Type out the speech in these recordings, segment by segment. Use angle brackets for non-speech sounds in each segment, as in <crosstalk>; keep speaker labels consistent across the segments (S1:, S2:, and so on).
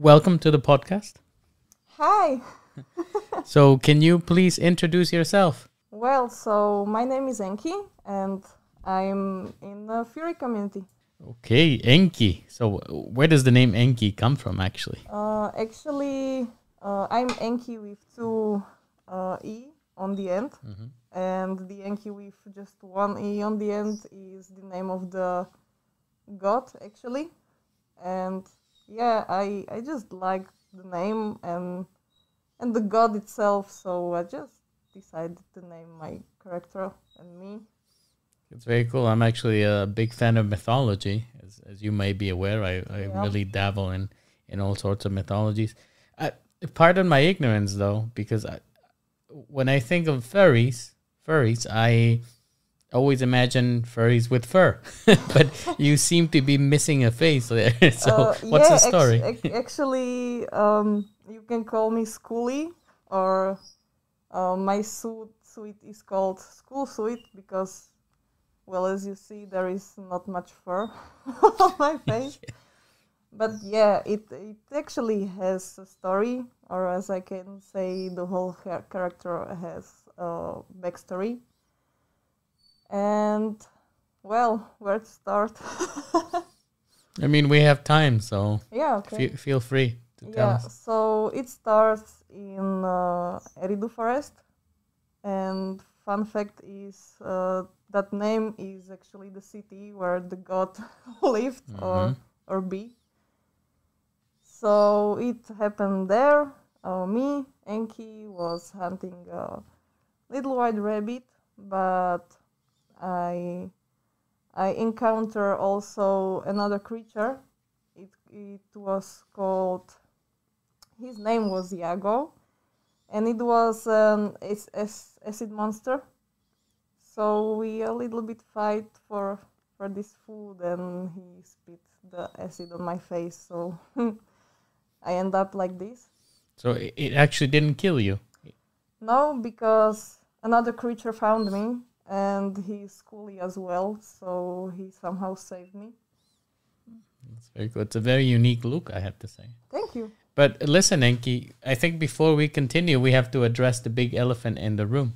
S1: welcome to the podcast.
S2: Hi. <laughs>
S1: So, can you please introduce yourself?
S2: Well, so my name is Enkii, and I'm in the Furry community.
S1: Okay, Enkii. So, where does the name Enkii come from, actually?
S2: Uh, actually, uh, I'm Enkii with two uh, e on the end, and the Enki with just one e on the end is the name of the god, actually. And yeah, I I just like the name and and the god itself, so I just decided to name my character and me.
S1: It's very cool. I'm actually a big fan of mythology, as, as you may be aware. I, I
S2: Yeah.
S1: really dabble in, in all sorts of mythologies. I, pardon my ignorance, though, because I, when I think of furries, furries, I always imagine furries with fur, <laughs> but <laughs> you seem to be missing a face there. <laughs> so,
S2: Uh,
S1: what's the
S2: yeah, act-
S1: story?
S2: ac- actually, um, you can call me Skully, or uh, my suit suit is called Skull Suit because, well, as you see, there is not much fur on my face. But yeah, it it actually has a story, or as I can say, the whole cha- character has a backstory. And well, where to start? <laughs>
S1: I mean, we have time, so
S2: yeah, okay.
S1: fe- feel free to tell
S2: Yeah,
S1: us.
S2: so it starts in uh, Eridu Forest, and fun fact is uh, that name is actually the city where the god <laughs> lived or or be. So it happened there. Uh, me, Enkii, was hunting a little white rabbit, but I I encounter also another creature. It it was called his name was Iago, and it was an ac- ac- acid monster. So we a little bit fight for for this food, and he spit the acid on my face. So <laughs> I end up like this.
S1: So, it actually didn't kill you.
S2: No, because another creature found me, and he's schooly as well. So he somehow saved me.
S1: It's very good. It's a very unique look, I have to say.
S2: Thank you.
S1: But listen, Enkii, I think before we continue, we have to address the big elephant in the room.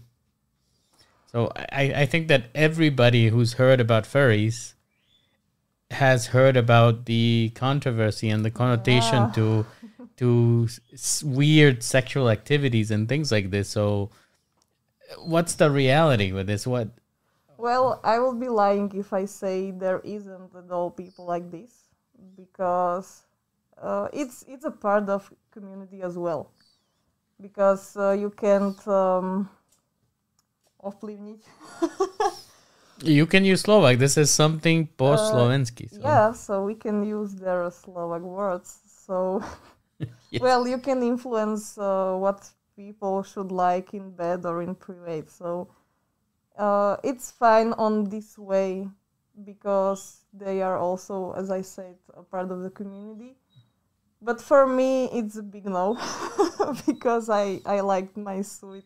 S1: So I, I think that everybody who's heard about furries has heard about the controversy and the connotation
S2: Yeah.
S1: to to s- weird sexual activities and things like this. So what's the reality with this? What
S2: Well, I will be lying if I say there isn't at all people like this, because uh, it's it's a part of community as well. Because uh, you can't um, <laughs>
S1: you can use Slovak. This is something post Slovensky. So.
S2: Yeah, so we can use their Slovak words. So, <laughs>
S1: Yes.
S2: well, you can influence uh, what people should like in bed or in private. So, uh, it's fine on this way because they are also, as I said, a part of the community. But for me, it's a big no <laughs> because I I like my suit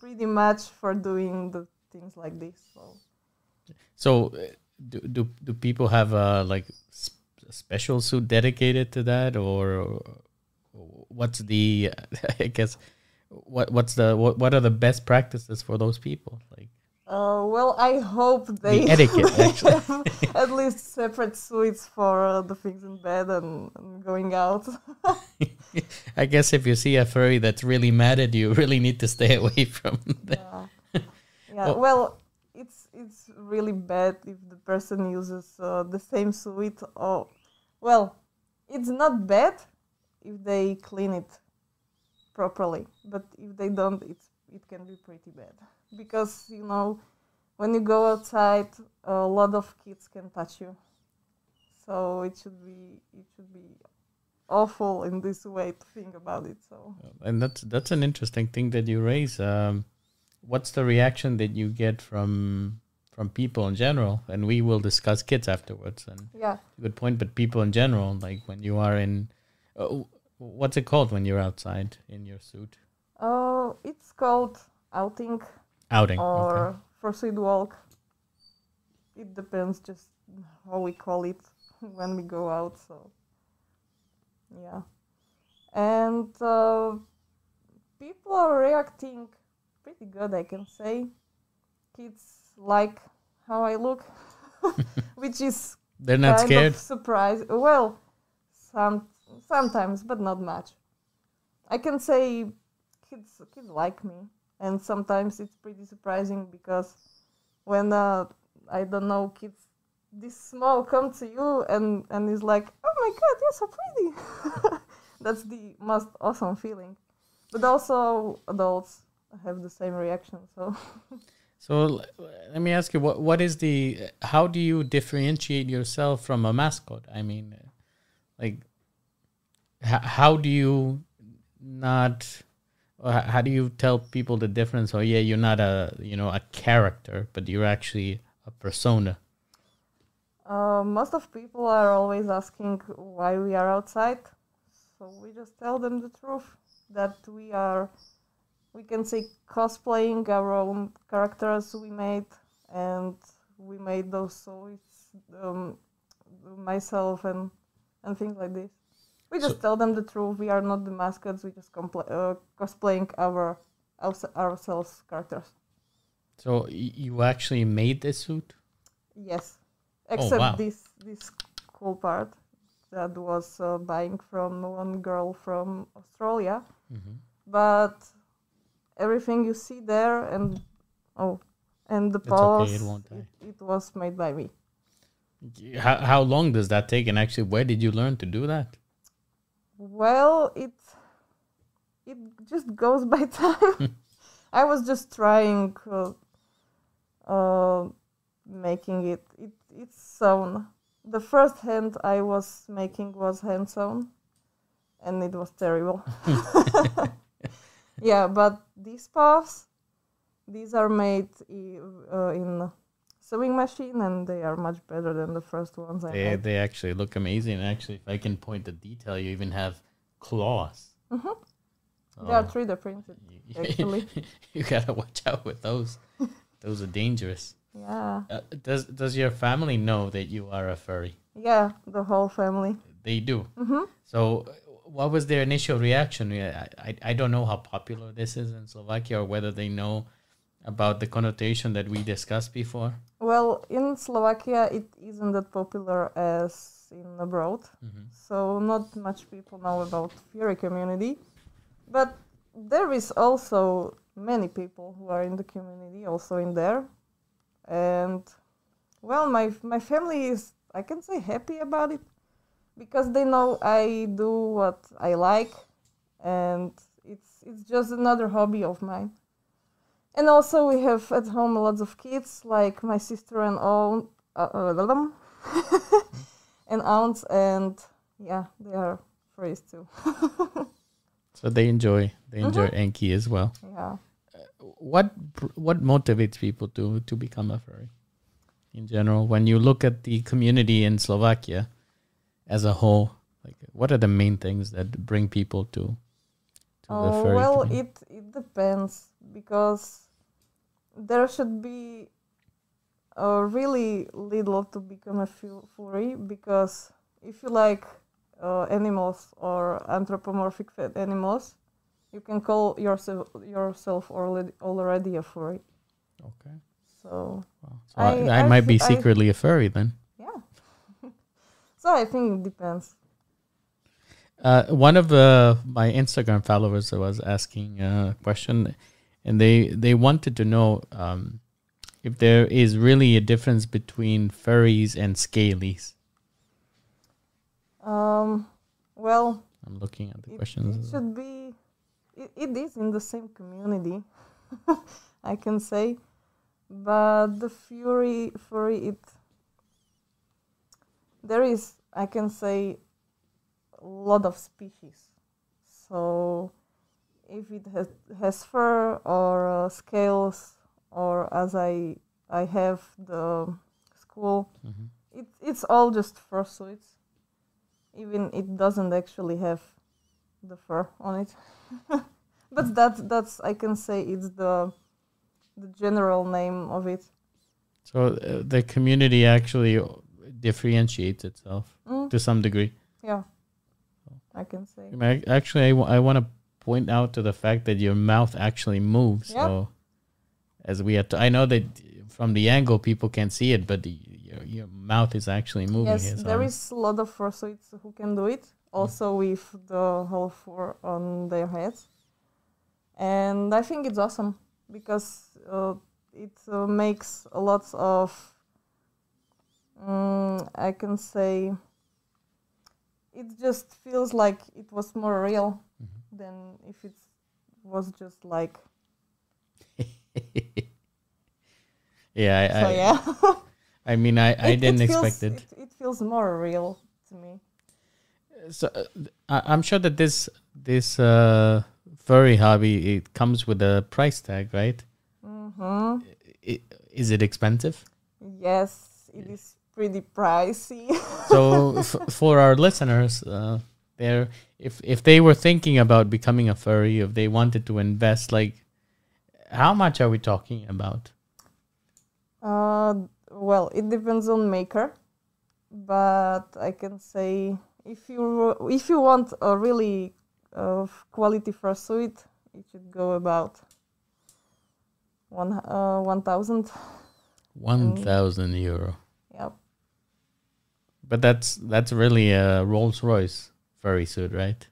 S2: pretty much for doing the things like this. So.
S1: So, uh, do do, do people have a like sp- special suit dedicated to that, or what's the? <laughs> I guess what what's the what, what are the best practices for those people? Like,
S2: Uh, well, I hope they
S1: the
S2: etiquette, <laughs>
S1: actually.
S2: have at least separate suites for uh, the things in bed and, and going out. <laughs>
S1: I guess if you see a furry that's really mad at you, you really need to stay away from them.
S2: yeah, yeah.
S1: Oh.
S2: Well, it's it's really bad if the person uses uh, the same suite. Or, well, it's not bad if they clean it properly, but if they don't, it's it can be pretty bad because you know when you go outside, a lot of kids can touch you. So it should be it should be awful in this way to think about it. So
S1: And that's that's an interesting thing that you raise. Um, what's the reaction that you get from from people in general? And we will discuss kids afterwards. And
S2: yeah,
S1: good point. But people in general, like when you are in, uh, what's it called when you're outside in your suit?
S2: uh, it's called outing
S1: Outing.
S2: or
S1: okay.
S2: fursuit walk. It depends just how we call it <laughs> when we go out. So yeah, and uh, people are reacting pretty good, I can say. Kids like how I look, <laughs> <laughs> which is
S1: They're not
S2: kind
S1: scared.
S2: surprise. Well, some sometimes, but not much. I can say kids kids like me, and sometimes it's pretty surprising because when uh, I don't know kids this small come to you and and is like, oh my god, you're so pretty. <laughs> That's the most awesome feeling. But also adults have the same reaction. So <laughs>
S1: So let me ask you, what what is the? How do you differentiate yourself from a mascot? I mean, like, how do you not? How do you tell people the difference? Oh, yeah, you're not a you know a character, but you're actually a persona.
S2: Uh, most of people are always asking why we are outside. So we just tell them the truth that we are, we can say, cosplaying our own characters we made, and we made those so it's um, myself and and things like this. We just
S1: So-
S2: tell them the truth. We are not the mascots. We just compla- uh, cosplaying our ourse- ourselves characters.
S1: So you actually made this suit?
S2: Yes, except
S1: wow.
S2: this this cool part that was uh, buying from one girl from Australia.
S1: Mm-hmm.
S2: But everything you see there and oh, and the
S1: It's okay, it
S2: it, it was made by me.
S1: How how long does that take? And actually, where did you learn to do that?
S2: Well, it it just goes by <laughs> time. I was just trying, uh, uh, making it. It it's sewn. The first hand I was making was hand sewn, and it was terrible. <laughs> yeah, but these puffs, these are made uh, in sewing machine, and they are much better than the first ones I
S1: They
S2: made.
S1: they actually look amazing. Actually, if I can point the detail, you even have claws.
S2: Mhm. They are
S1: Oh,
S2: 3D printed. <laughs> actually. <laughs>
S1: you gotta watch out with those. <laughs> those are dangerous.
S2: Yeah.
S1: Uh, does does your family know that you are a furry?
S2: Yeah, the whole family.
S1: They do.
S2: hmm
S1: So, uh, what was their initial reaction? I, I I don't know how popular this is in Slovakia or whether they know about the connotation that we discussed before.
S2: Well, in Slovakia, it isn't that popular as in abroad,
S1: Mhm.
S2: so not much people know about furry community. But there is also many people who are in the community, also in there, and well, my my family is I can say happy about it because they know I do what I like, and it's it's just another hobby of mine. And also, we have at home lots of kids, like my sister and all, uh, uh, <laughs> and aunts, and yeah, they are furries too. <laughs>
S1: So they enjoy they enjoy Enkii as well.
S2: yeah.
S1: What what motivates people to to become a furry? In general, when you look at the community in Slovakia as a whole, like what are the main things that bring people to to the
S2: Oh,
S1: furry
S2: well,
S1: community?
S2: it it depends because there should be uh, really little to become a furry because if you like uh, animals or anthropomorphic animals, you can call yourself yourself already already a furry.
S1: Okay.
S2: So
S1: Well, so I,
S2: I-
S1: I, might be
S2: I-
S1: secretly a furry then.
S2: yeah. <laughs> so I think it depends.
S1: Uh, one of uh, my Instagram followers was asking a question, and they they wanted to know um, if there is really a difference between furries and scalies.
S2: Um, well,
S1: I'm looking at the
S2: it,
S1: questions.
S2: it
S1: well.
S2: should be it, it is in the same community <laughs> i can say but the fury furry it there is i can say a lot of species so if it has, has fur or uh, scales or as i i have the school
S1: Mhm.
S2: it, it's all just fursuits even it doesn't actually have the fur on it <laughs> but that that's i can say it's the the general name of it
S1: So uh, the community actually differentiates itself
S2: Mm,
S1: to some degree.
S2: yeah I can say.
S1: Actually, I, I want to point out to the fact that your mouth actually moves.
S2: Yep.
S1: So, as we had to, I know that from the angle people can see it, but the, your, your mouth is actually moving.
S2: Yes,
S1: so
S2: there a lot of fursuits who can do it, also with the whole fur on their heads. And I think it's awesome because uh, it uh, makes a lot of, mm, I can say, it just feels like it was more real
S1: Mhm.
S2: Than if it was just like, <laughs>
S1: yeah, I,
S2: so
S1: I,
S2: yeah. <laughs>
S1: I mean, I, I
S2: It-
S1: didn't
S2: it feels,
S1: expect it.
S2: it. It feels more real to me.
S1: So uh, I, I'm sure that this this uh, furry hobby it comes with a price tag, right?
S2: Mm-hmm.
S1: I- Is it expensive?
S2: Yes, it is pretty pricey. <laughs>
S1: so f- for our listeners uh, there. If if they were thinking about becoming a furry if they wanted to invest like how much are we talking about?
S2: Uh, well, it depends on maker, but I can say if you if you want a really uh, quality fursuit, it should go about one uh, one thousand.
S1: 1000 euro.
S2: Yep.
S1: but that's that's really a rolls royce furry suit right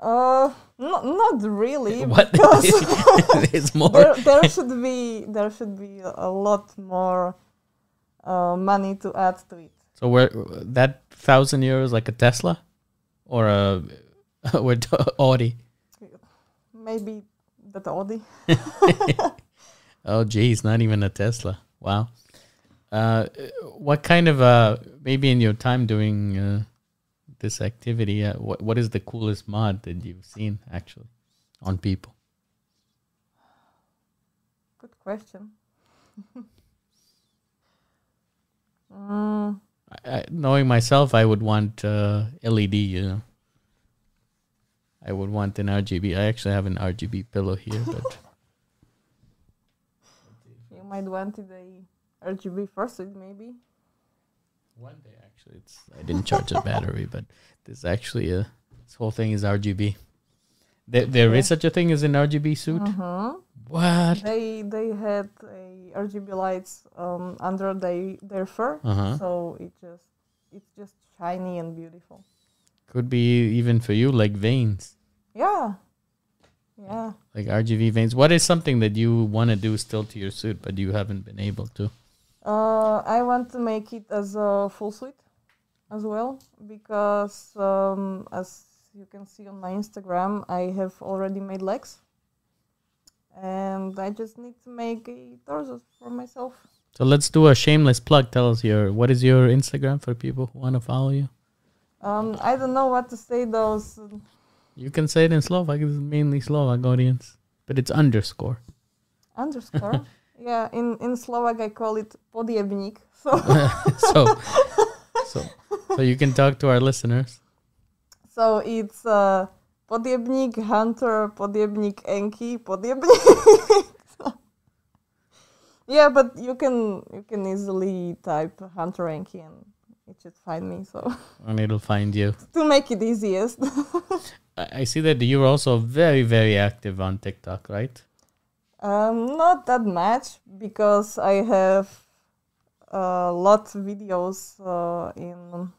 S2: Uh, not not really. <laughs>
S1: what
S2: because <laughs> <laughs>
S1: more
S2: there, there should be there should be a lot more uh, money to add to it.
S1: so where that thousand euros like a tesla or a with audi
S2: Maybe that Audi.
S1: Oh, geez, not even a Tesla. Wow. Uh, what kind of uh, maybe in your time doing uh, this activity, uh, what what is the coolest mod that you've seen actually on people?
S2: Good question. mm, <laughs>
S1: I, I, knowing myself, I would want uh, LED. You know, I would want an RGB. I actually have an RGB pillow here, but <laughs>
S2: you might want a RGB fursuit, maybe.
S1: One day actually, it's I didn't charge the <laughs> battery, but this actually uh, this whole thing is RGB. There, there is
S2: Yeah.
S1: such a thing as an RGB suit.
S2: Mhm.
S1: What?
S2: They they had a RGB lights um, under they, their fur,
S1: Uh-huh.
S2: so it just it's just shiny and beautiful.
S1: Could be even for you, like veins,
S2: Yeah, yeah.
S1: like RGB veins. What is something that you want to do still to your suit, but you haven't been able to?
S2: Uh, I want to make it as a full suite as well because, um, as you can see on my Instagram, I have already made legs, and I just need to make a torso for myself.
S1: So let's do a shameless plug. Tell us your what is your Instagram for people who want to follow you.
S2: Um, I don't know what to say. Those
S1: You can say it in Slovak. It's mainly Slovak audience, but it's underscore.
S2: underscore. <laughs> yeah, in in Slovak I call it podiebnik. So <laughs>
S1: so, so, so you can talk to our listeners.
S2: so it's uh, podiebnik hunter, podiebnik enkii, podiebnik. <laughs> yeah, but you can you can easily type hunter enkii and it should find me. So
S1: and it'll find you. <laughs>
S2: to make it easiest.
S1: I, I see that you're also very, very active on TikTok, right?
S2: Um, not that much because I have uh, lot of videos uh, in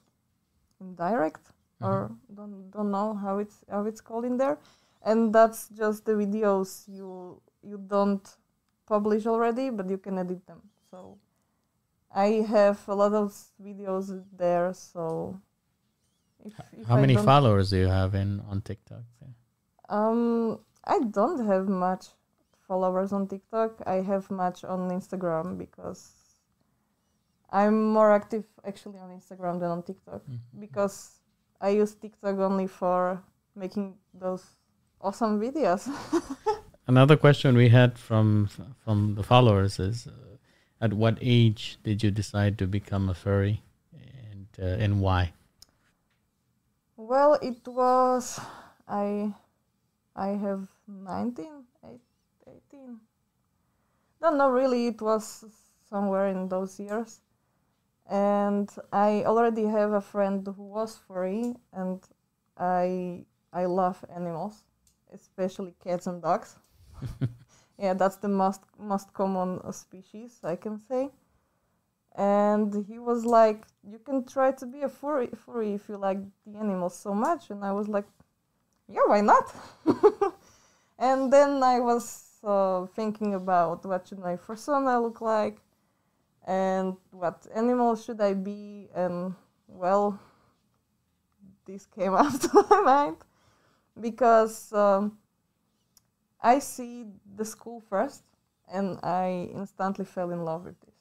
S2: in direct or don't don't know how it's how it's called in there, and that's just the videos you you don't publish already, but you can edit them. So I have a lot of videos there. So if, if
S1: How
S2: I
S1: many followers do you have in on TikTok?
S2: Um, I don't have much followers on TikTok. I have much on Instagram because I'm more active actually on Instagram than on TikTok because I use TikTok only for making those awesome videos. <laughs>
S1: Another question we had from from the followers is, uh, at what age did you decide to become a furry, and uh, and why?
S2: well, it was I I have 19, eight- 18. Don't know really. It was somewhere in those years. and I already have a friend who was furry, and I I love animals, especially cats and dogs. <laughs> yeah, that's the most most common species I can say. And he was like, "You can try to be a furry, furry if you like the animals so much." And I was like, "Yeah, why not?" <laughs> and then I was uh, thinking about what should my persona look like, and what animal should I be, and well, this came <laughs> up to my mind because um, I see the school first, and I instantly fell in love with this.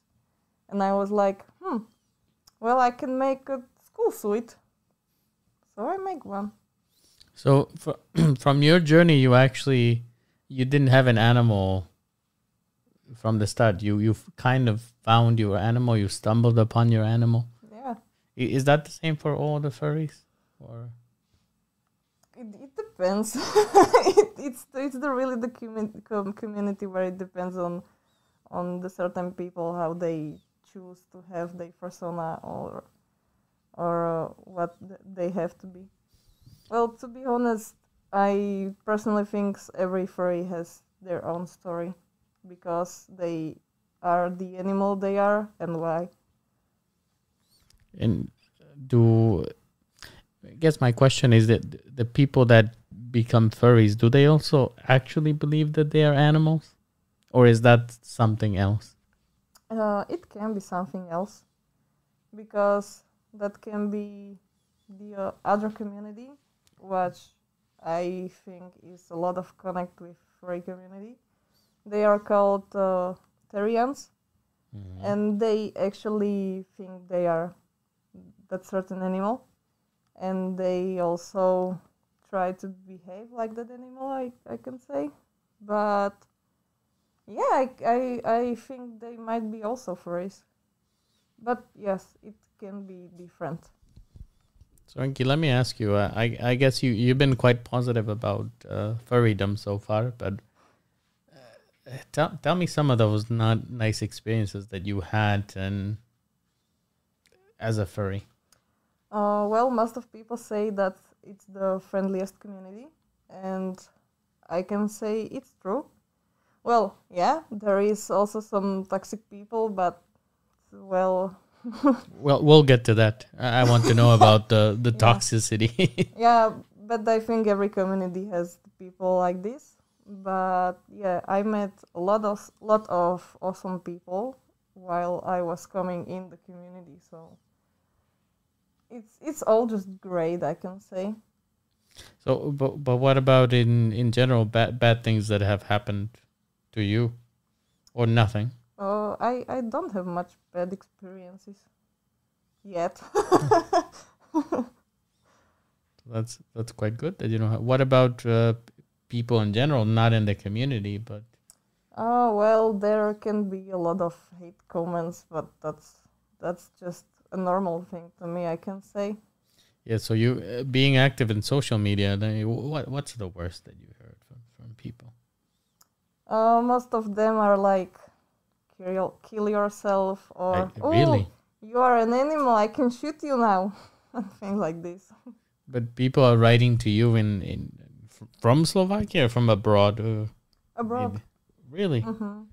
S2: And I was like, hmm, well, I can make a school suite. So I make one.
S1: So fr- <clears throat> from your journey, you actually you didn't have an animal from the start. You you kind of found your animal. You stumbled upon your animal.
S2: Yeah.
S1: Is that the same for all the furries? Or
S2: It, it depends. <laughs> it, it's it's the really the com- community where it depends on on the certain people how they choose to have their persona or or uh, what th- they have to be. Well, to be honest, I personally think every furry has their own story because they are the animal they are and why.
S1: and do I guess my question is that the people that become furries do they also actually believe that they are animals, or is that something else?
S2: Uh, it can be something else because that can be the uh, other community, which I think is a lot of connect with furry community. They are called uh, Therians, and they actually think they are that certain animal, and they also try to behave like that animal. I, I can say, but yeah, I, I, I think they might be also furries. But yes, it can be different.
S1: So, Enkii, let me ask you. Uh, I I guess you you've been quite positive about uh, furrydom so far, but uh, tell tell me some of those not nice experiences that you had and as a furry.
S2: Uh, well, most of people say that it's the friendliest community, and I can say it's true. Well, yeah, there is also some toxic people, but well, <laughs>
S1: Well, we'll get to that. I want to know about the the <laughs> toxicity. <laughs>
S2: yeah, but I think every community has people like this. But yeah, I met a lot of lot of awesome people while I was coming in the community. So it's it's all just great, I can say.
S1: So, but but what about in in general bad bad things that have happened to you, or nothing?
S2: Uh, I I don't have much bad experiences yet. <laughs>
S1: That's that's quite good. That you know. What about uh, people in general, not in the community, but
S2: Oh well, there can be a lot of hate comments, but that's that's just a normal thing to me. I can say.
S1: yeah. So you uh, being active in social media, then you- what what's the worst that you heard from from people?
S2: Uh, most of them are like, kill, kill yourself, or
S1: Like, really?
S2: "Oh, you are an animal. I can shoot you now, <laughs> things like this.
S1: But people are writing to you in in from Slovakia, or from abroad. Or
S2: Abroad,
S1: maybe- Really?
S2: hmm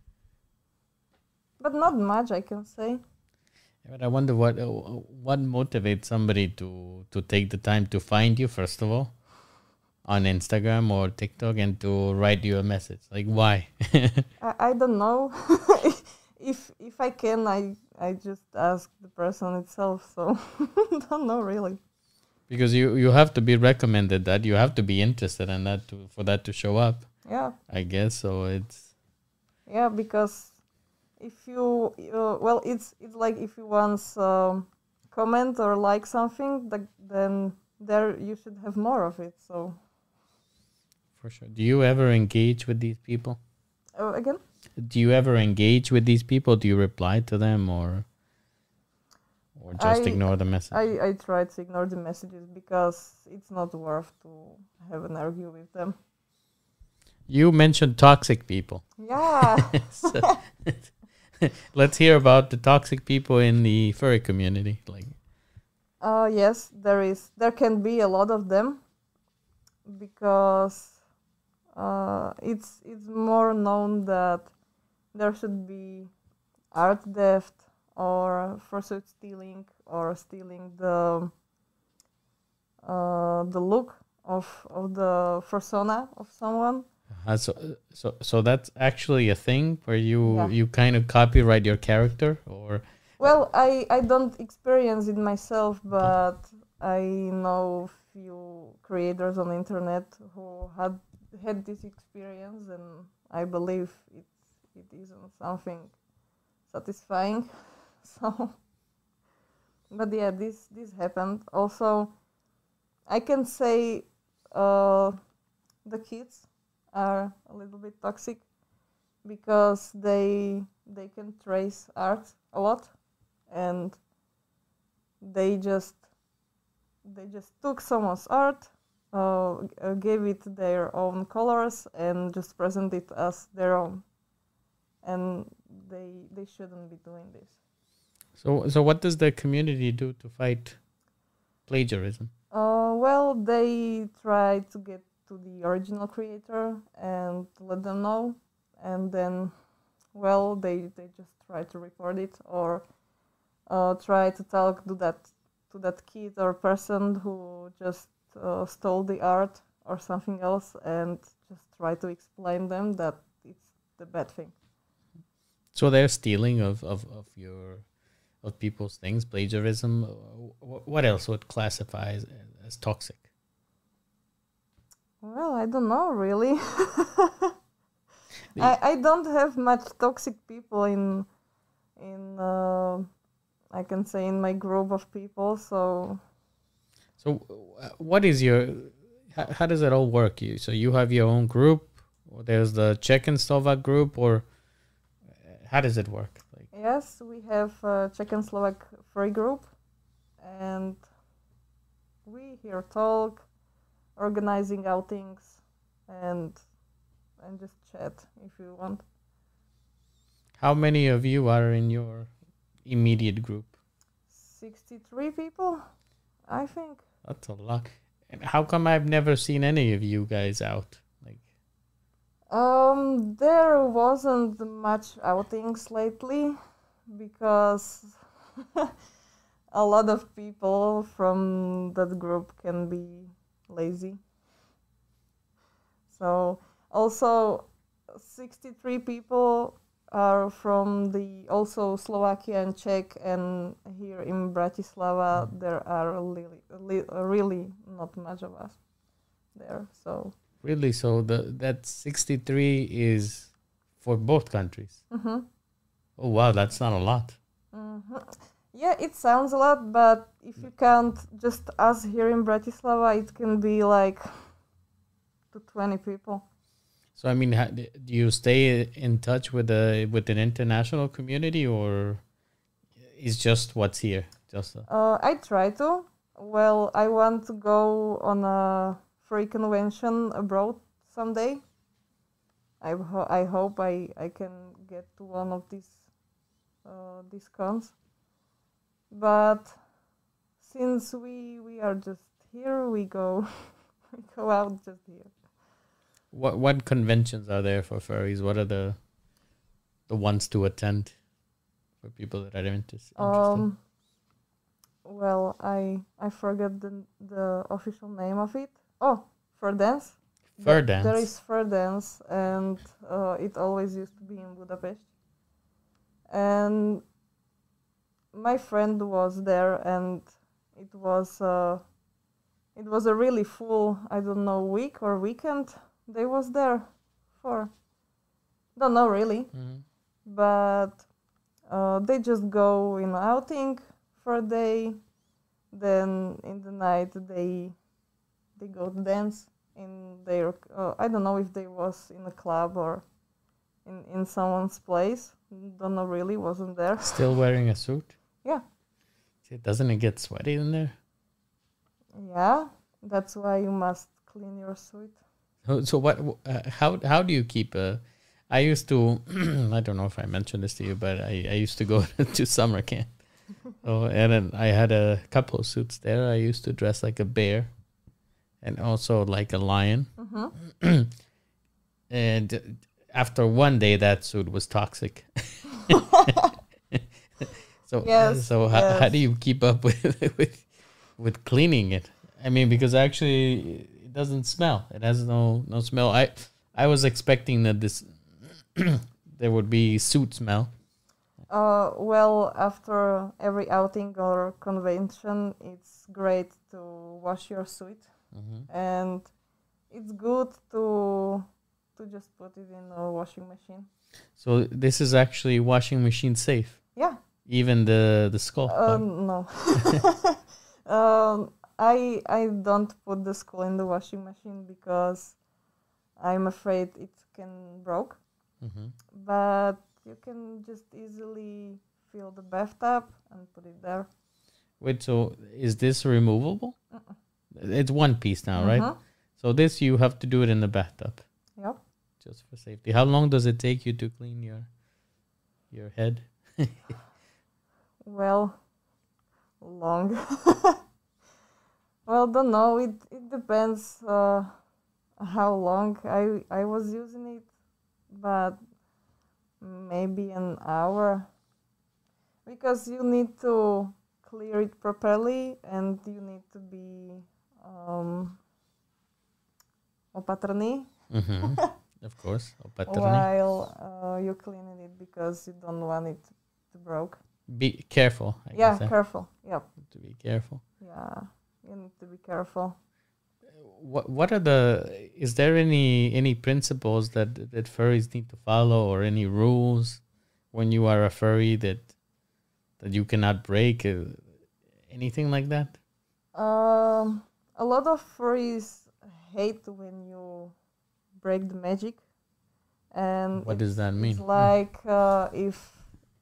S2: but not much. I can say.
S1: But I wonder what uh, what motivates somebody to to take the time to find you first of all on Instagram or TikTok and to write you a message. Like why? <laughs>
S2: I, I don't know. <laughs> if if I can, I I just ask the person itself. So <laughs> don't know really.
S1: because you you have to be recommended that you have to be interested in that to for that to show up.
S2: Yeah.
S1: I guess so. It's
S2: Yeah, because if you uh, well, it's it's like if you once um, comment or like something, th- then there you should have more of it. So
S1: for sure. Do you ever engage with these people?
S2: uh, again,
S1: Do you ever engage with these people? Do you reply to them or or just
S2: I-
S1: ignore the message?
S2: I I try to ignore the messages because it's not worth to have an argue with them.
S1: you mentioned toxic people.
S2: Yeah. <laughs>
S1: So, <laughs> let's hear about the toxic people in the furry community. Like,
S2: Uh, yes, there is. There can be a lot of them, because uh, it's it's more known that there should be art theft or fursuit stealing or stealing the uh, the look of of the persona of someone.
S1: Uh, so, so, so that's actually a thing where you
S2: Yeah.
S1: you kind of copyright your character, or
S2: Well, I, I don't experience it myself, but I know few creators on the internet who had had this experience, and I believe it it isn't something satisfying. <laughs> So, but yeah, this this happened. Also, I can say uh, the kids are a little bit toxic because they they can trace art a lot and they just they just took someone's art uh, uh, gave it their own colors and just present it as their own and they they shouldn't be doing this
S1: so so what does the community do to fight plagiarism?
S2: uh, well they try to get to the original creator and let them know and then well they they just try to report it or uh, try to talk to that to that kid or person who just uh, stole the art or something else and just try to explain them that it's the bad thing
S1: So they're stealing of of, of your of people's things, plagiarism. Uh, What else would classify as, as toxic?
S2: well i don't know really <laughs> I, I don't have much toxic people in in uh, I can say in my group of people. So
S1: So, uh, what is your? How, how does it all work? You so you have your own group, or there's the Czech and Slovak group, or how does it work? Like,
S2: yes, we have a Czech and Slovak free group, and we here talk, organizing outings, and and just chat if you want.
S1: how many of you are in your immediate group?
S2: Sixty three people, I think.
S1: That's a lot. And how come I've never seen any of you guys out?
S2: Um, there wasn't much outings lately because <laughs> a lot of people from that group can be lazy. So, also 63 people are from the also Slovakia and Czech, and here in Bratislava there are really, really not much of us there. So,
S1: really? So the that sixty three is for both countries.
S2: mhm.
S1: Oh wow, that's not a lot.
S2: Mhm. Yeah, it sounds a lot, but if you count just us here in Bratislava, it can be like to 20 people.
S1: So I mean, do you stay in touch with the with an international community, or is just what's here? Just Uh,
S2: I try to. Well, I want to go on a free convention abroad someday. I, ho- I hope I, I can get to one of these uh, these cons. But since we we are just here, we go <laughs> we go out just here.
S1: what what conventions are there for furries? What are the the ones to attend for people that are inter- interested?
S2: Um, well, I I forgot the the official name of it. Oh, Fur Dance.
S1: Fur
S2: dance. There is Fur Dance, and uh, it always used to be in Budapest. And my friend was there, and it was uh, it was a really full I don't know week or weekend. They was there for don't know really
S1: Mhm.
S2: but uh, they just go in outing for a day then in the night they they go dance in their uh, i don't know if they was in a club or in in someone's place don't know really wasn't there
S1: Still wearing a suit?
S2: Yeah.
S1: See, doesn't it get sweaty in there?
S2: yeah that's why you must clean your suit
S1: So, what? Uh, how how do you keep a? I used to. <clears throat> I don't know if I mentioned this to you, but I, I used to go <laughs> to summer camp. <laughs> Oh, and then I had a couple of suits there. I used to dress like a bear, and also like a lion.
S2: hmm <clears throat>
S1: And after one day, that suit was toxic. <laughs> so
S2: Yes,
S1: so how, how do you keep up <laughs> with with with cleaning it? I mean, because actually it doesn't smell. It has no no smell. I I was expecting that this <clears throat> there would be suit smell.
S2: Uh, well, after every outing or convention, it's great to wash your suit,
S1: hmm
S2: and it's good to to just put it in a washing machine.
S1: So this is actually washing machine safe.
S2: Yeah.
S1: Even the the skull.
S2: Um, no. <laughs> <laughs> um, I I don't put the skull in the washing machine because I'm afraid it can broke.
S1: Mhm.
S2: But you can just easily fill the bathtub and put it there.
S1: Wait, so is this removable? It's one piece now, right?
S2: Mhm.
S1: So this you have to do it in the bathtub
S2: Yep.
S1: just for safety. How long does it take you to clean your your head? <laughs>
S2: Well, long. <laughs> well, don't know. It it depends uh, how long I I was using it, but maybe an hour. Because you need to clear it properly, and you need to be um, opatrný
S1: hmm of course. Opatrný.
S2: while uh, you cleaning it because you don't want it to broke.
S1: Be careful. I
S2: yeah,
S1: eh?
S2: careful. Yep.
S1: to be careful.
S2: Yeah, you need to be careful.
S1: What what are the? Is there any any principles that that furries need to follow, or any rules when you are a furry that that you cannot break? Uh, anything like that?
S2: Um, a lot of furries hate when you break the magic, and
S1: What does that mean?
S2: It's like uh, if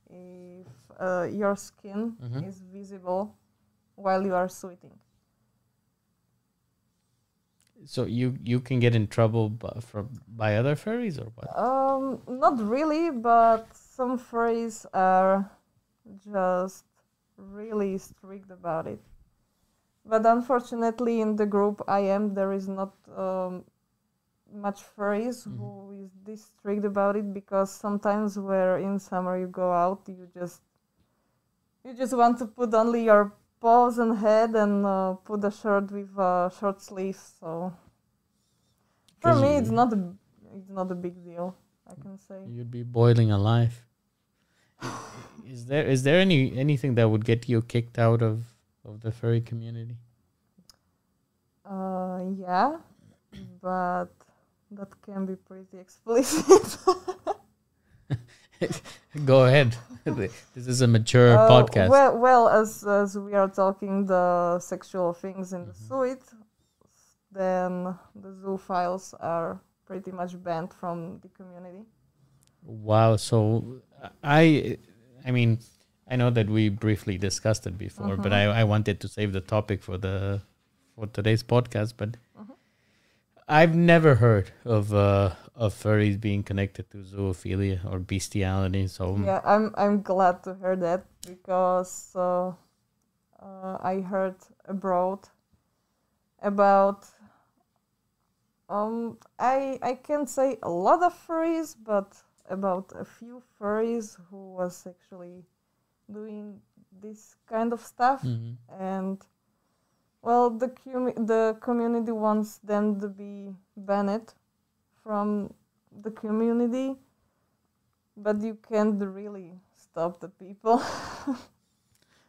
S2: if uh, your skin
S1: Mhm.
S2: is visible while you are sweating.
S1: So you you can get in trouble by, from by other furries or what?
S2: Um, not really, but some furries are just really strict about it. But unfortunately, in the group I am, there is not um, much furries
S1: Mhm.
S2: who is this strict about it because sometimes where in summer you go out, you just you just want to put only your paws and head and uh, put a shirt with uh, short sleeves. So for me, it's not a it's not a big deal. I can say.
S1: You'd be boiling alive. <sighs> is there is there any anything that would get you kicked out of of the furry community?
S2: Uh, yeah, <clears throat> but that can be pretty explicit. <laughs>
S1: Go ahead. <laughs> this is a mature
S2: Uh,
S1: podcast.
S2: Well, well, as as we are talking the sexual things in the
S1: Mhm.
S2: suite, then the zoophiles are pretty much banned from the community.
S1: Wow. So I, I mean, I know that we briefly discussed it before, but
S2: Mhm.
S1: I, I wanted to save the topic for the for today's podcast. But
S2: Mhm.
S1: I've never heard of uh of furries being connected to zoophilia or bestiality. So
S2: Yeah, I'm I'm glad to hear that because uh, uh, I heard abroad about um I I can say a lot of furries, but about a few furries who was actually doing this kind of stuff
S1: Mhm.
S2: and well the commu- the community wants them to be banned from the community but you can't really stop the people <laughs>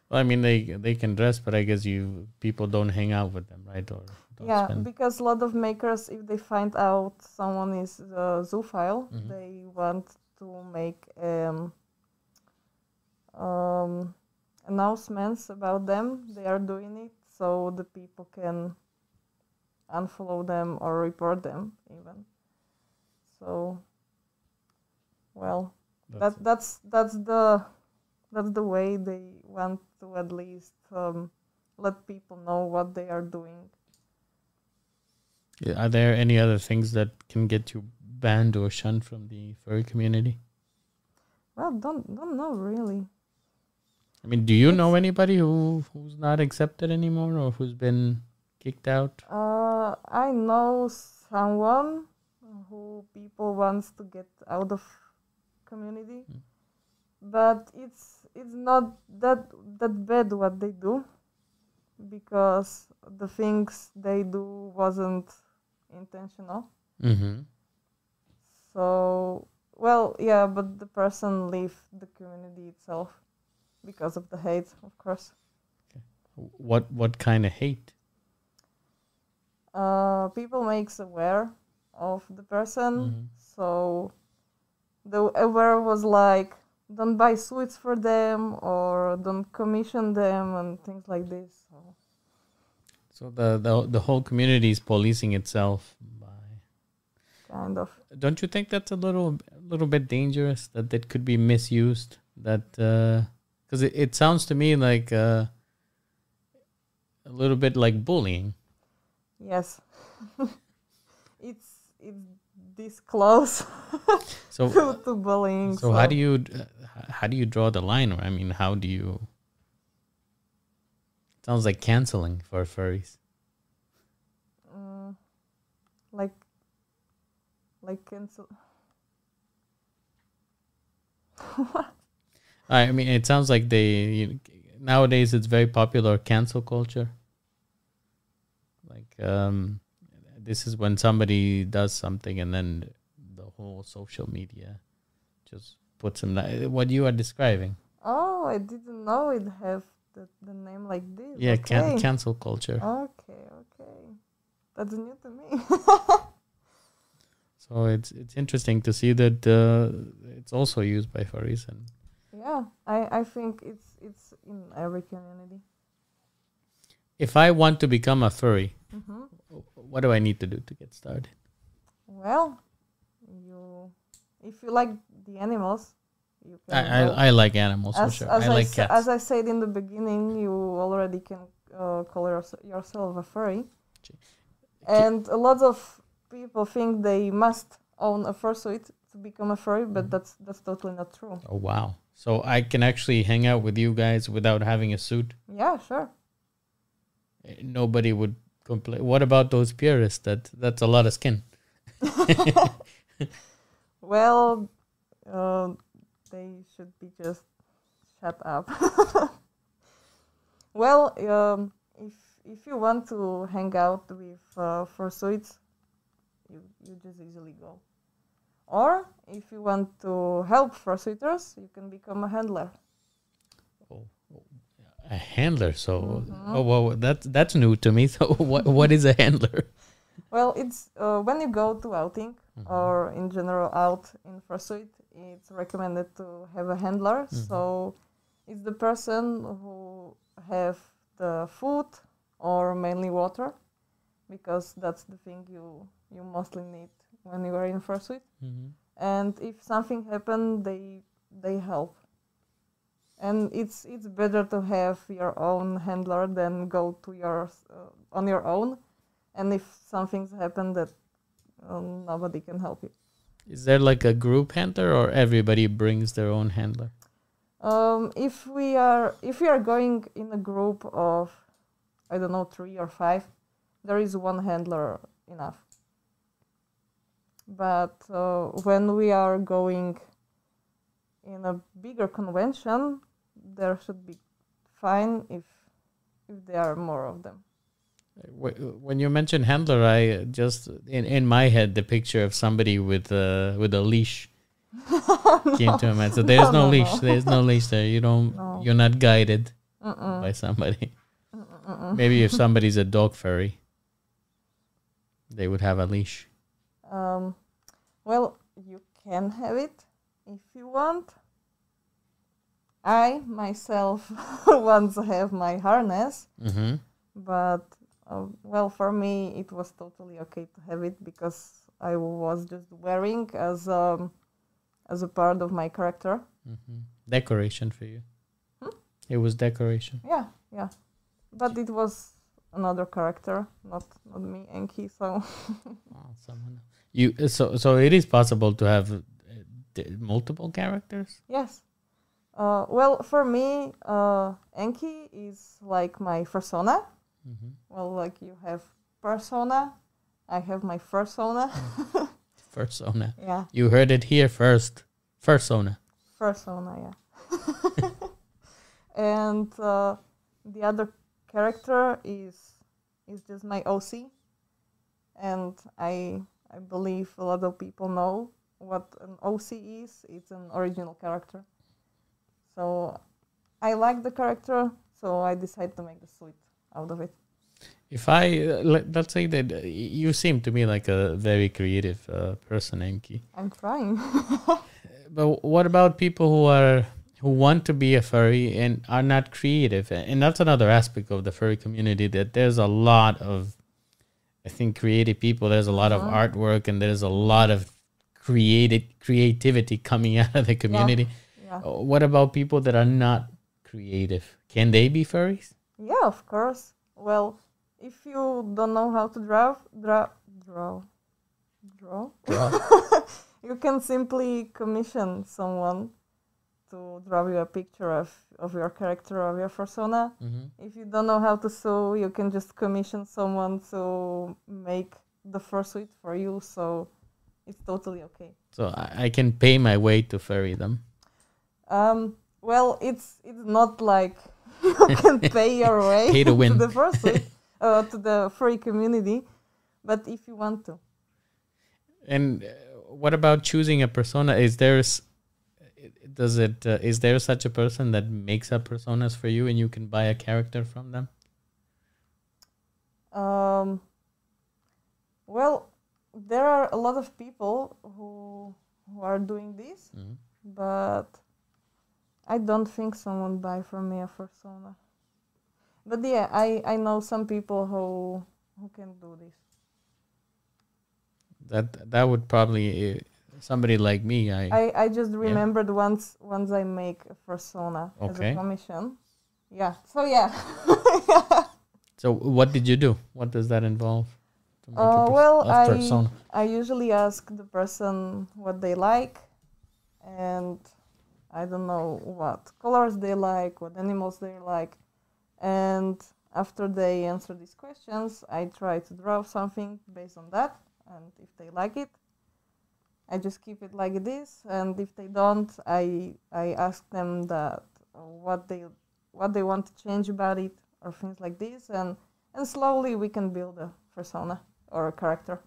S1: Well, I mean, they they can dress, but I guess you people don't hang out with them, right? Or don't
S2: yeah
S1: spend-
S2: because a lot of makers if they find out someone is a zoophile
S1: Mhm.
S2: they want to make um, announcements about them they are doing it so the people can unfollow them or report them even. So well
S1: that's
S2: that that's that's the that's the way they want to at least um, let people know what they are doing.
S1: Yeah, Are there any other things that can get you banned or shunned from the furry community?
S2: well don't don't know really
S1: I mean, do you know anybody who who's not accepted anymore or who's been kicked out?
S2: Uh, I know someone who people wants to get out of community,
S1: Mm.
S2: but it's it's not that that bad what they do because the things they do wasn't intentional.
S1: Mm-hmm.
S2: So well, yeah, but the person leave the community itself because of the hate, of course.
S1: What what kind of hate?
S2: uh, people makes aware of the person.
S1: Mhm.
S2: So the aware was like, don't buy sweets for them or don't commission them and things like this. So
S1: So the the the whole community is policing itself by.
S2: kind of.
S1: Don't you think that's a little a little bit dangerous? That that could be misused. That because it, it sounds to me like uh, a little bit like bullying.
S2: Yes. <laughs> it's it's this close <laughs>
S1: So <laughs>
S2: to, to bullying.
S1: so how do you uh, how do you draw the line? I mean, how do you? It Sounds like canceling for furries.
S2: Mm, like like cancel.
S1: I mean, it sounds like they you, nowadays it's very popular cancel culture. Like, um, this is when somebody does something and then the whole social media just puts them. li- What you are describing,
S2: Oh, I didn't know it have the, the name like this.
S1: yeah, can, cancel culture.
S2: Okay, okay. That's new to me. <laughs>
S1: So it's it's interesting to see that uh, it's also used by furries and
S2: I, I think it's it's in every community.
S1: if I want to become a furry,
S2: hmm
S1: what do I need to do to get started?
S2: Well, you if you like the animals, you can.
S1: I. I, I like animals for
S2: as,
S1: sure.
S2: as
S1: I like
S2: s-
S1: cats.
S2: As I said in the beginning, you already can uh, call yourself a furry.
S1: Ch-
S2: And a lot of people think they must own a fursuit to become a furry,
S1: Mm-hmm.
S2: but that's that's totally not true.
S1: oh wow! So I can actually hang out with you guys without having a suit.
S2: Yeah, sure.
S1: Eh, Nobody would complain. What about those purists? That that's a lot of skin. <laughs> <laughs>
S2: Well, uh, they should be just shut up. <laughs> well, um, if if you want to hang out with uh, fursuits, you you just easily go. Or if you want to help fursuiters, you can become a handler.
S1: Oh, oh, a handler. So
S2: Mhm.
S1: oh well, that's that's new to me. <laughs> So what what is a handler?
S2: Well, it's uh, when you go to outing
S1: Mhm.
S2: or in general out in fursuit, it's recommended to have a handler.
S1: Mhm.
S2: So it's the person who have the food or mainly water, because that's the thing you you mostly need when you are in fursuit.
S1: Mhm.
S2: And if something happen, they they help. And it's it's better to have your own handler than go to your uh, on your own. And if something's happened that um, nobody can help you.
S1: Is there like a group handler, or everybody brings their own handler?
S2: Um, if we are if we are going in a group of I don't know three or five, there is one handler enough. But uh, when we are going in a bigger convention, there should be fine if if there are more of them.
S1: When you mention handler, I just in in my head the picture of somebody with a with a leash <laughs> came to my mind. So there's no, <laughs>
S2: No, no,
S1: leash.
S2: no.
S1: There's no leash there. You don't.
S2: No.
S1: You're not guided
S2: Mm-mm.
S1: by somebody.
S2: Mm-mm.
S1: Maybe if somebody's a dog furry, they would have a leash.
S2: Um, well, you can have it if you want. I myself <laughs> once have my harness,
S1: Mm-hmm.
S2: but uh, well, for me it was totally okay to have it because I was just wearing as um, as a part of my character.
S1: Mm-hmm. Decoration for you.
S2: Hmm?
S1: It was decoration.
S2: Yeah, yeah, but it was another character, not not me, Enkii. So <laughs>
S1: Oh, someone. You so so it is possible to have uh, multiple characters.
S2: Yes. Uh, well, for me, uh, Enkii is like my persona,
S1: Mhm.
S2: Well, like you have persona, I have my persona. <laughs>
S1: Fursona.
S2: yeah,
S1: You heard it here first. Fursona.
S2: fursona. Yeah. <laughs> and uh, the other character is is just my OC, and I I believe a lot of people know what an OC is. It's an original character. So I like the character, so I decided to make the suit out of it.
S1: If I uh, let, let's say that uh, you seem to me like a very creative uh, person, Enkii.
S2: I'm trying. <laughs>
S1: But what about people who are who want to be a furry and are not creative? And that's another aspect of the furry community that there's a lot of I think creative people, there's a lot of
S2: Mhm.
S1: artwork and there's a lot of created creativity coming <laughs> out of the community.
S2: yeah.
S1: Uh, What about people that are not creative? Can they be furries?
S2: Yeah, of course. Well, if you don't know how to draw, draw, draw, draw, <laughs> you can simply commission someone to draw you a picture of, of your character of your persona.
S1: Mhm.
S2: If you don't know how to sew, you can just commission someone to make the fursuit for you. So it's totally okay.
S1: So I, I can pay my way to them.
S2: Um, well, it's it's not like <laughs> you can <laughs> pay your way
S1: Pay to <laughs> win.
S2: the fursuit, uh, to the furry community, but if you want to.
S1: And uh, what about choosing a persona? Is there s- does it uh, is there such a person that makes up personas for you and you can buy a character from them?
S2: Um, well, there are a lot of people who who are doing this,
S1: Mhm.
S2: but I don't think someone buy from me a persona. But yeah, I I know some people who who can do this.
S1: That that would probably somebody like me. I,
S2: I, I just remembered once once I make a persona as a commission. Yeah. So yeah. <laughs>
S1: so what did you do? What does that involve?
S2: Uh, well, I
S1: persona?
S2: I usually ask the person what they like, and I don't know what colors they like, what animals they like, and after they answer these questions, I try to draw something based on that, and if they like it, I just keep it like this, and if they don't, I I ask them that uh, what they what they want to change about it or things like this, and and slowly we can build a persona or a character.